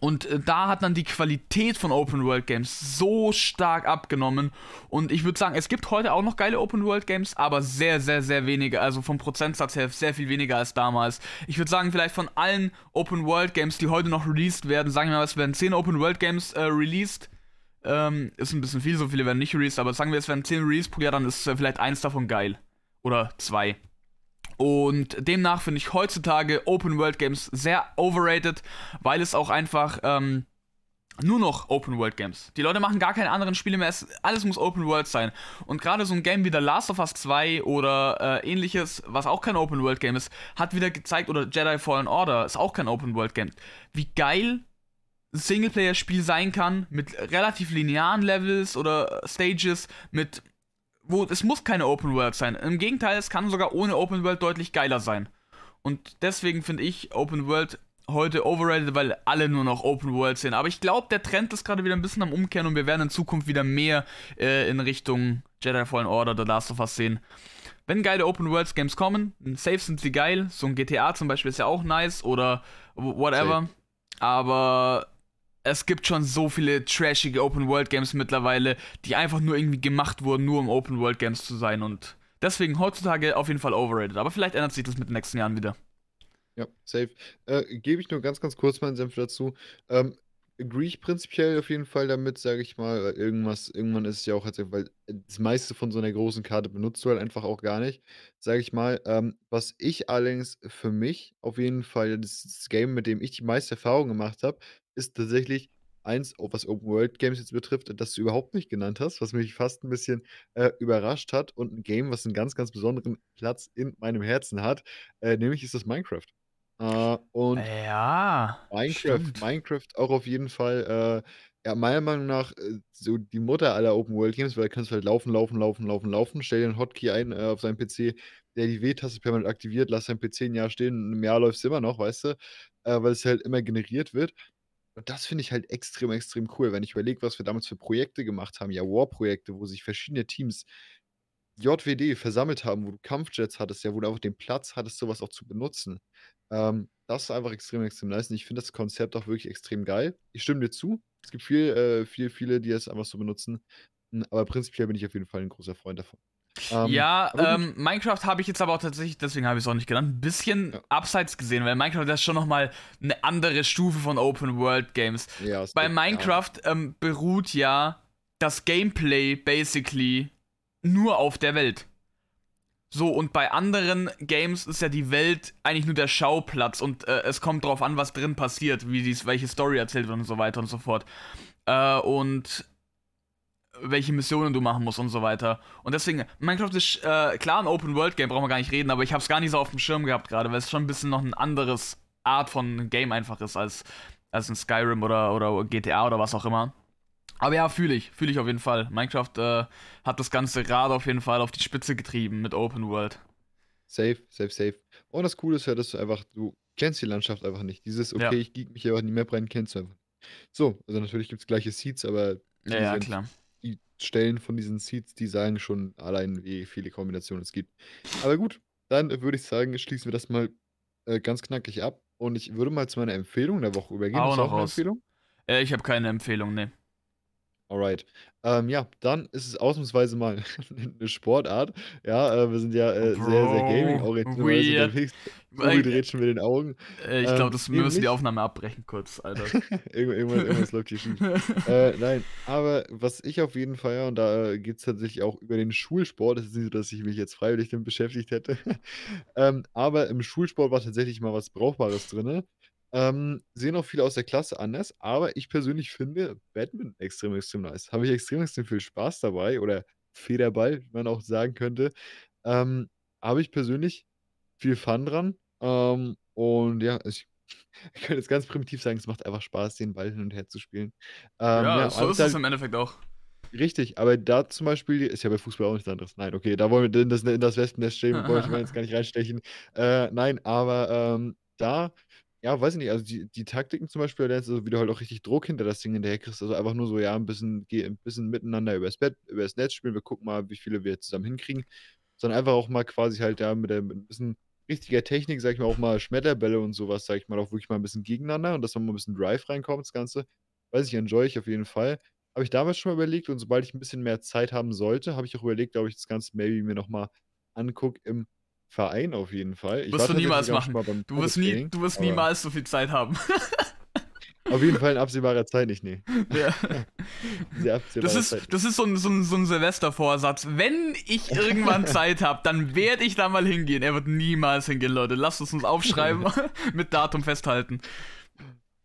und äh, da hat dann die Qualität von Open World Games so stark abgenommen. Und ich würde sagen, es gibt heute auch noch geile Open World Games, aber sehr, sehr, sehr wenige. Also vom Prozentsatz her sehr viel weniger als damals. Ich würde sagen, vielleicht von allen Open World Games, die heute noch released werden, sagen wir mal, es werden 10 Open World Games äh, released. Ähm, ist ein bisschen viel, so viele werden nicht released, aber sagen wir, es werden 10 released pro Jahr, dann ist äh, vielleicht eins davon geil. Oder zwei. Und demnach finde ich heutzutage Open World Games sehr overrated, weil es auch einfach ähm, nur noch Open World Games. Die Leute machen gar keine anderen Spiele mehr, es, alles muss Open World sein. Und gerade so ein Game wie The Last of Us 2 oder äh, ähnliches, was auch kein Open World Game ist, hat wieder gezeigt, oder Jedi Fallen Order ist auch kein Open World Game, wie geil Singleplayer-Spiel sein kann, mit relativ linearen Levels oder Stages, mit wo es muss keine Open World sein. Im Gegenteil, es kann sogar ohne Open World deutlich geiler sein. Und deswegen finde ich Open World heute overrated, weil alle nur noch Open World sehen. Aber ich glaube, der Trend ist gerade wieder ein bisschen am Umkehren und wir werden in Zukunft wieder mehr äh, in Richtung Jedi Fallen Order oder Last of Us sehen. Wenn geile Open World Games kommen, safe sind sie geil. So ein GTA zum Beispiel ist ja auch nice oder whatever. Safe. Aber es gibt schon so viele trashige Open World Games mittlerweile, die einfach nur irgendwie gemacht wurden, nur um Open World Games zu sein. Und deswegen heutzutage auf jeden Fall overrated. Aber vielleicht ändert sich das mit den nächsten Jahren wieder. Ja, safe. Äh, gebe ich nur ganz, ganz kurz meinen Senf dazu. Ähm, agree ich prinzipiell auf jeden Fall damit, sage ich mal. Irgendwas, irgendwann ist es ja auch, weil das meiste von so einer großen Karte benutzt du halt einfach auch gar nicht, sage ich mal. Ähm, was ich allerdings für mich auf jeden Fall, das, das Game, mit dem ich die meiste Erfahrung gemacht habe, ist tatsächlich eins, was Open World Games jetzt betrifft, das du überhaupt nicht genannt hast, was mich fast ein bisschen äh, überrascht hat und ein Game, was einen ganz, ganz besonderen Platz in meinem Herzen hat, äh, nämlich ist das Minecraft. Äh, und ja, Minecraft, Minecraft auch auf jeden Fall, äh, ja, meiner Meinung nach äh, so die Mutter aller Open World Games, weil da kannst du halt laufen, laufen, laufen, laufen, laufen, stell dir einen Hotkey ein äh, auf seinem PC, der die W-Taste permanent aktiviert, lass dein PC ein Jahr stehen, im Jahr läuft es immer noch, weißt du, äh, weil es halt immer generiert wird. Und das finde ich halt extrem, extrem cool, wenn ich überlege, was wir damals für Projekte gemacht haben, ja, War-Projekte, wo sich verschiedene Teams JWD versammelt haben, wo du Kampfjets hattest, ja, wo du auch den Platz hattest, sowas auch zu benutzen. Ähm, das ist einfach extrem, extrem nice. Und ich finde das Konzept auch wirklich extrem geil. Ich stimme dir zu. Es gibt viel, äh, viel, viele, die es einfach so benutzen. Hm, aber prinzipiell bin ich auf jeden Fall ein großer Freund davon. Ähm, ja, ähm, Minecraft habe ich jetzt aber auch tatsächlich, deswegen habe ich es auch nicht genannt, ein bisschen ja. abseits gesehen, weil Minecraft ist schon nochmal eine andere Stufe von Open World Games. Ja, Bei Minecraft ja. Ähm, beruht ja das Gameplay basically nur auf der Welt. So, und bei anderen Games ist ja die Welt eigentlich nur der Schauplatz und äh, es kommt drauf an, was drin passiert, wie dies, welche Story erzählt wird und so weiter und so fort. Äh, und welche Missionen du machen musst und so weiter. Und deswegen, Minecraft ist äh, klar ein Open-World-Game, brauchen wir gar nicht reden, aber ich habe es gar nicht so auf dem Schirm gehabt gerade, weil es schon ein bisschen noch ein anderes Art von Game einfach ist als, als ein Skyrim oder, oder GTA oder was auch immer. Aber ja, fühle ich, fühle ich auf jeden Fall. Minecraft äh, hat das ganze Rad auf jeden Fall auf die Spitze getrieben mit Open World. Safe, safe, safe. Und das Coole ist ja, dass du einfach, du kennst die Landschaft einfach nicht. Dieses, okay, ja. ich geek mich aber in die Map rein, kennst du einfach. So, also natürlich gibt es gleiche Seeds, aber ja, ja, klar. die Stellen von diesen Seeds, die sagen schon allein, wie viele Kombinationen es gibt. Aber gut, dann würde ich sagen, schließen wir das mal äh, ganz knackig ab. Und ich würde mal zu meiner Empfehlung der Woche übergehen. Auch noch eine Empfehlung? Äh, ich habe keine Empfehlung, ne. Alright. Ähm, ja, dann ist es ausnahmsweise mal eine <laughs> Sportart. Ja, äh, wir sind ja äh, sehr, sehr gaming-orientiert. Weird. Uri dreht schon mit den Augen. Äh, ich glaube, das ähm, müssen die Aufnahme abbrechen kurz, Alter. <laughs> irgendwas, irgendwas läuft hier schief. <laughs> äh, nein, aber was ich auf jeden Fall, ja, und da äh, geht es tatsächlich auch über den Schulsport, das ist nicht so, dass ich mich jetzt freiwillig damit beschäftigt hätte. ähm, aber im Schulsport war tatsächlich mal was Brauchbares drin. Ähm, sehen auch viele aus der Klasse anders, aber ich persönlich finde Badminton extrem, extrem nice. Habe ich extrem, extrem viel Spaß dabei oder Federball, wie man auch sagen könnte. Ähm, habe ich persönlich viel Fun dran. Ähm, und ja, ich, <laughs> ich könnte jetzt ganz primitiv sagen, es macht einfach Spaß, den Ball hin und her zu spielen. Ähm, ja, ja, so ist es im Endeffekt auch. Richtig, aber da zum Beispiel ist ja bei Fußball auch nichts anderes. Nein, okay, da wollen wir in das, in das Wespennest stehen, wollen wir jetzt gar nicht reinstechen. Äh, nein, aber ähm, da ja, weiß ich nicht, also die, die Taktiken zum Beispiel du, wie du halt auch richtig Druck hinter das Ding hinterher kriegst. Also einfach nur so, ja, ein bisschen, ein bisschen miteinander übers Bett, übers Netz spielen. Wir gucken mal, wie viele wir zusammen hinkriegen. Sondern einfach auch mal quasi halt ja mit, der, mit ein bisschen richtiger Technik, sag ich mal, auch mal Schmetterbälle und sowas, sag ich mal, auch wirklich mal ein bisschen gegeneinander und dass man mal ein bisschen Drive reinkommt, das Ganze. Weiß ich, enjoy ich auf jeden Fall. Habe ich damals schon mal überlegt und sobald ich ein bisschen mehr Zeit haben sollte, habe ich auch überlegt, ob ich das Ganze maybe mir nochmal angucke im Verein auf jeden Fall. Ich wirst du niemals machen. Du wirst, nie, du wirst niemals so viel Zeit haben. <laughs> auf jeden Fall in absehbarer Zeit nicht, nee. <laughs> Ja. <laughs> das ist, Zeit. das ist so ein, so ein, so ein Silvestervorsatz. Wenn ich irgendwann Zeit habe, dann werde ich da mal hingehen. Er wird niemals hingehen, Leute. Lasst es uns aufschreiben, mit Datum festhalten.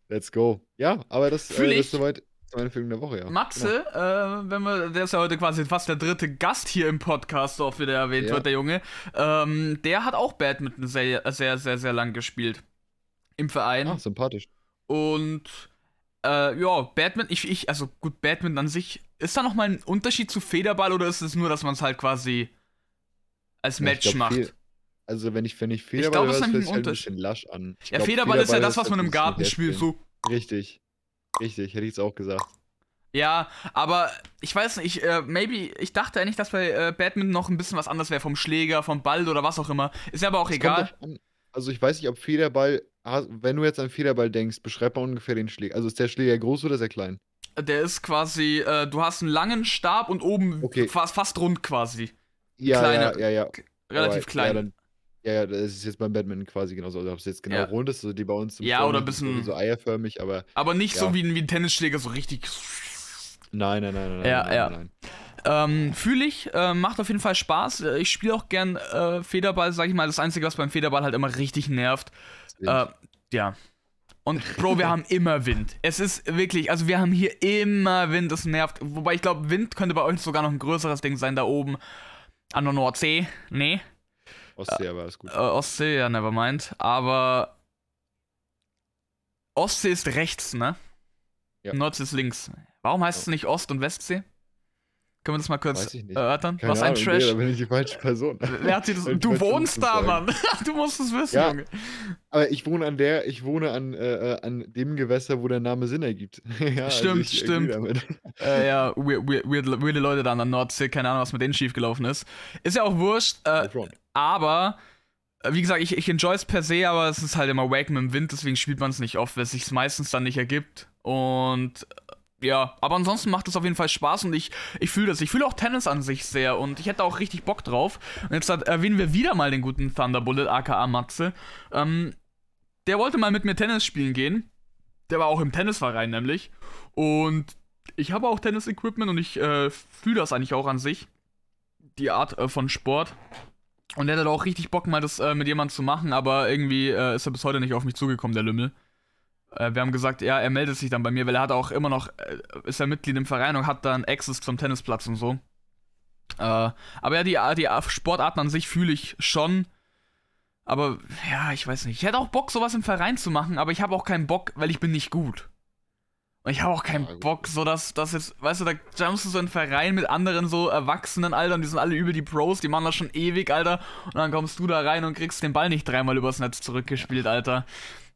Let's go. Ja, aber das, äh, das ist soweit meine Film der Woche, ja. Matze, äh, wenn wir, der ist ja heute quasi fast der dritte Gast hier im Podcast, oft wieder erwähnt Ja. wird, der Junge. Ähm, der hat auch Badminton sehr, sehr, sehr, sehr lang gespielt. Im Verein. Genau. Ah, sympathisch. Und äh, ja, Badminton, ich, ich, also gut, Badminton an sich, ist da nochmal ein Unterschied zu Federball oder ist es nur, dass man es halt quasi als ich Match glaub, macht? Also, wenn ich, wenn ich glaub, Federball das ist höre, hört sich ein halt ein bisschen lasch an. Ich ja, glaub, Federball ist ja das, ist was man im halt Garten spielt, so. Richtig. Richtig, hätte ich jetzt auch gesagt. Ja, aber ich weiß nicht, äh, maybe, ich dachte eigentlich, dass bei äh, Badminton noch ein bisschen was anderes wäre, vom Schläger, vom Ball oder was auch immer. Ist ja aber auch Es kommt egal. an. Also, ich weiß nicht, ob Federball, wenn du jetzt an Federball denkst, beschreib mal ungefähr den Schläger. Also, ist der Schläger groß oder sehr klein? Der ist quasi, äh, du hast einen langen Stab und oben Okay. fast, fast rund quasi. Ja, Kleine- ja, ja, ja. Relativ Aber, klein. Ja, dann, ja, ja, das ist jetzt beim Badminton quasi genauso. Also, ob es jetzt genau Ja. rund ist, also die bei uns zum Ja, oder sind, bisschen- so eierförmig, aber aber nicht so Ja. wie, ein- wie ein Tennisschläger, so richtig. nein, nein, nein, nein, nein, Ja, nein, ja. nein. Ähm, Fühle ich, äh, macht auf jeden Fall Spaß. Äh, Ich spiele auch gern äh, Federball, sag ich mal. Das Einzige, was beim Federball halt immer richtig nervt. Deswegen. Äh, ja. Und Bro, wir <laughs> haben immer Wind. Es ist wirklich, also wir haben hier immer Wind, das nervt. Wobei ich glaube, Wind könnte bei euch sogar noch ein größeres Ding sein, da oben an der Nordsee. Nee, Ostsee, aber ist gut. äh, Ostsee, ja, nevermind. Aber Ostsee ist rechts, ne? Ja. Nordsee ist links. Warum heißt es nicht Ost- und Westsee? Können wir das mal kurz erörtern? Keine Was ein Ahnung, Trash. Nee, da bin ich die falsche Person. <laughs> Wer hat dir das? Du wohnst da. Mann. <laughs> Du musst es wissen, Ja. Junge. Aber ich wohne an der, ich wohne an, äh, äh, an dem Gewässer, wo der Name Sinn ergibt. <laughs> ja, Stimmt, agree stimmt. Äh, ja, weird, weird, weird, weirde Leute da an der Nordsee, keine Ahnung, was mit denen schiefgelaufen ist. Ist ja auch wurscht, äh, aber, äh, wie gesagt, ich, ich enjoy es per se, aber es ist halt immer wack mit dem Wind, deswegen spielt man es nicht oft, weil es sich meistens dann nicht ergibt. Und ja, aber ansonsten macht es auf jeden Fall Spaß und ich, ich fühle das. Ich fühle auch Tennis an sich sehr und ich hätte auch richtig Bock drauf. Und jetzt hat- erwähnen wir wieder mal den guten Thunderbullet, aka Matze. Ähm, der wollte mal mit mir Tennis spielen gehen. Der war auch im Tennisverein nämlich. Und ich habe auch Tennis-Equipment und ich äh, fühle das eigentlich auch an sich. Die Art äh, von Sport. Und der hatte auch richtig Bock, mal das äh, mit jemandem zu machen, aber irgendwie äh, ist er bis heute nicht auf mich zugekommen, der Lümmel. Äh, wir haben gesagt, ja, er meldet sich dann bei mir, weil er hat auch immer noch, äh, ist er Mitglied im Verein und hat dann Access zum Tennisplatz und so. Äh, aber ja, die, die Sportarten an sich fühle ich schon. Aber ja, ich weiß nicht. Ich hätte auch Bock, sowas im Verein zu machen, aber ich habe auch keinen Bock, weil ich bin nicht gut. Und ich habe auch keinen Ja. Bock, so dass das jetzt, weißt du, da jumpst du so in einen Verein mit anderen so Erwachsenen, Alter, und die sind alle übel die Pros, die machen das schon ewig, Alter. Und dann kommst du da rein und kriegst den Ball nicht dreimal übers Netz zurückgespielt, Alter.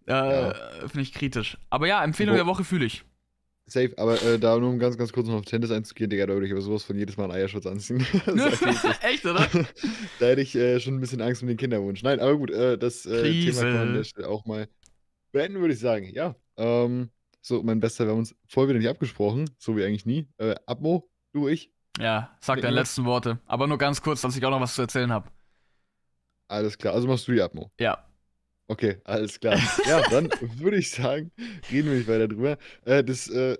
Äh, Ja. Finde ich kritisch. Aber ja, Empfehlung Wo- der Woche fühle ich. Safe, aber äh, da nur um ganz, ganz kurz noch auf Tennis einzugehen, Digga, da würde ich aber sowas von jedes Mal einen Eierschutz anziehen. <laughs> <laughs> Echt, oder? <laughs> da hätte ich äh, schon ein bisschen Angst um den Kinderwunsch. Nein, aber gut, äh, das äh. Thema kann man an der Stelle auch mal beenden, würde ich sagen. Ja, ähm, so, mein Bester, wir haben uns voll wieder nicht abgesprochen, so wie eigentlich nie. Äh, Abmo, du, ich, Ja, sag deine letzten Worte. Aber nur ganz kurz, dass ich auch noch was zu erzählen habe. alles klar. Also machst du die Abmo. Ja. Okay, alles klar. Ja, dann <laughs> würde ich sagen, reden wir nicht weiter drüber. Äh, das äh,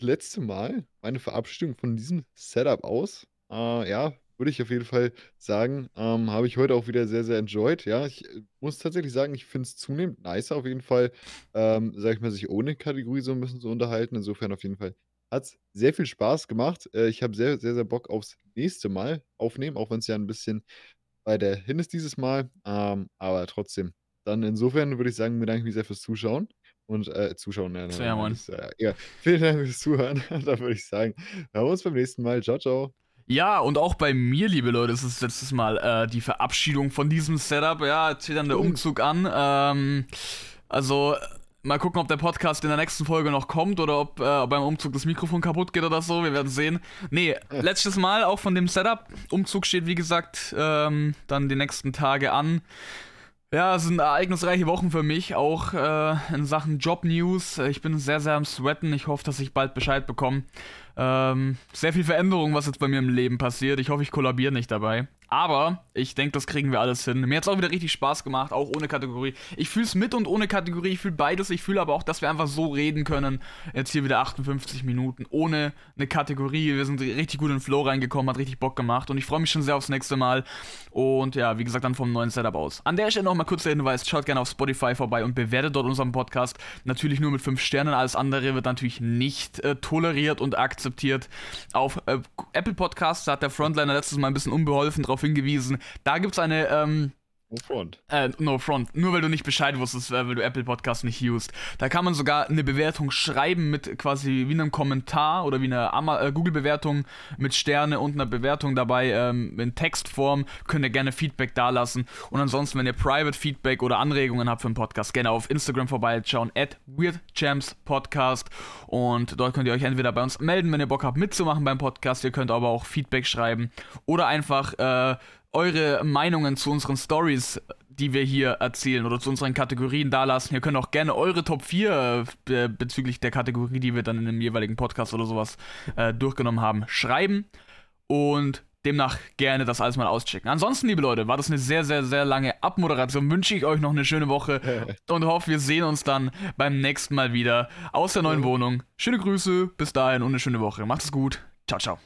letzte Mal, meine Verabschiedung von diesem Setup aus, äh, ja, würde ich auf jeden Fall sagen, ähm, habe ich heute auch wieder sehr, sehr enjoyed. Ja, ich äh, muss tatsächlich sagen, ich finde es zunehmend nicer auf jeden Fall, ähm, sag ich mal, sich ohne Kategorie so ein bisschen zu unterhalten. Insofern auf jeden Fall hat es sehr viel Spaß gemacht. Äh, ich habe sehr, sehr, sehr Bock aufs nächste Mal aufnehmen, auch wenn es ja ein bisschen weiter hin ist dieses Mal. Ähm, aber trotzdem, dann insofern würde ich sagen, bedanke ich mich sehr fürs Zuschauen. Und äh, Zuschauen, ja, Sehr, Mann. das, äh, ja. Vielen Dank fürs Zuhören. <laughs> dann würde ich sagen, hören wir uns beim nächsten Mal. Ciao, ciao. Ja, und auch bei mir, liebe Leute, ist es letztes Mal äh, die Verabschiedung von diesem Setup. Ja, jetzt steht dann der. Umzug an. Ähm, also, mal gucken, ob der Podcast in der nächsten Folge noch kommt oder ob äh, beim Umzug das Mikrofon kaputt geht oder so. Wir werden sehen. Nee, letztes Mal auch von dem Setup. Umzug steht, wie gesagt, ähm, dann die nächsten Tage an. Ja, es sind ereignisreiche Wochen für mich, auch äh, in Sachen Job-News. Äh, Ich bin sehr, sehr am Sweaten. Ich hoffe, dass ich bald Bescheid bekomme. Ähm, sehr viel Veränderung, was jetzt bei mir im Leben passiert. Ich hoffe, ich kollabiere nicht dabei. Aber ich denke, das kriegen wir alles hin. Mir hat es auch wieder richtig Spaß gemacht, auch ohne Kategorie. Ich fühle es mit und ohne Kategorie. Ich fühle beides. Ich fühle aber auch, dass wir einfach so reden können. Jetzt hier wieder 58 Minuten ohne eine Kategorie. Wir sind richtig gut in den Flow reingekommen, hat richtig Bock gemacht. Und ich freue mich schon sehr aufs nächste Mal. Und ja, wie gesagt, dann vom neuen Setup aus. An der Stelle nochmal kurz der Hinweis: Schaut gerne auf Spotify vorbei und bewertet dort unseren Podcast. Natürlich nur mit 5 Sternen. Alles andere wird natürlich nicht äh, toleriert und akzeptiert. Auf äh, Apple Podcasts hat der Frontliner letztes Mal ein bisschen unbeholfen drauf hingewiesen. Da gibt es eine ähm, No front. Äh, no front. Nur weil du nicht Bescheid wusstest, weil du Apple Podcast nicht used. Da kann man sogar eine Bewertung schreiben mit quasi wie einem Kommentar oder wie eine äh, Google-Bewertung mit Sterne und einer Bewertung dabei ähm, in Textform. Könnt ihr gerne Feedback dalassen. Und ansonsten, wenn ihr Private Feedback oder Anregungen habt für den Podcast, gerne auf Instagram vorbeischauen, at WeirdChamps Und dort könnt ihr euch entweder bei uns melden, wenn ihr Bock habt mitzumachen beim Podcast. Ihr könnt aber auch Feedback schreiben oder einfach äh, eure Meinungen zu unseren Stories, die wir hier erzählen oder zu unseren Kategorien dalassen. Ihr könnt auch gerne eure Top 4 äh, bezüglich der Kategorie, die wir dann in dem jeweiligen Podcast oder sowas äh, durchgenommen haben, schreiben. Und demnach gerne das alles mal auschecken. Ansonsten, liebe Leute, war das eine sehr, sehr, sehr lange Abmoderation. Wünsche ich euch noch eine schöne Woche <laughs> und hoffe, wir sehen uns dann beim nächsten Mal wieder aus der neuen Wohnung. Schöne Grüße, bis dahin und eine schöne Woche. Macht es gut. Ciao, ciao.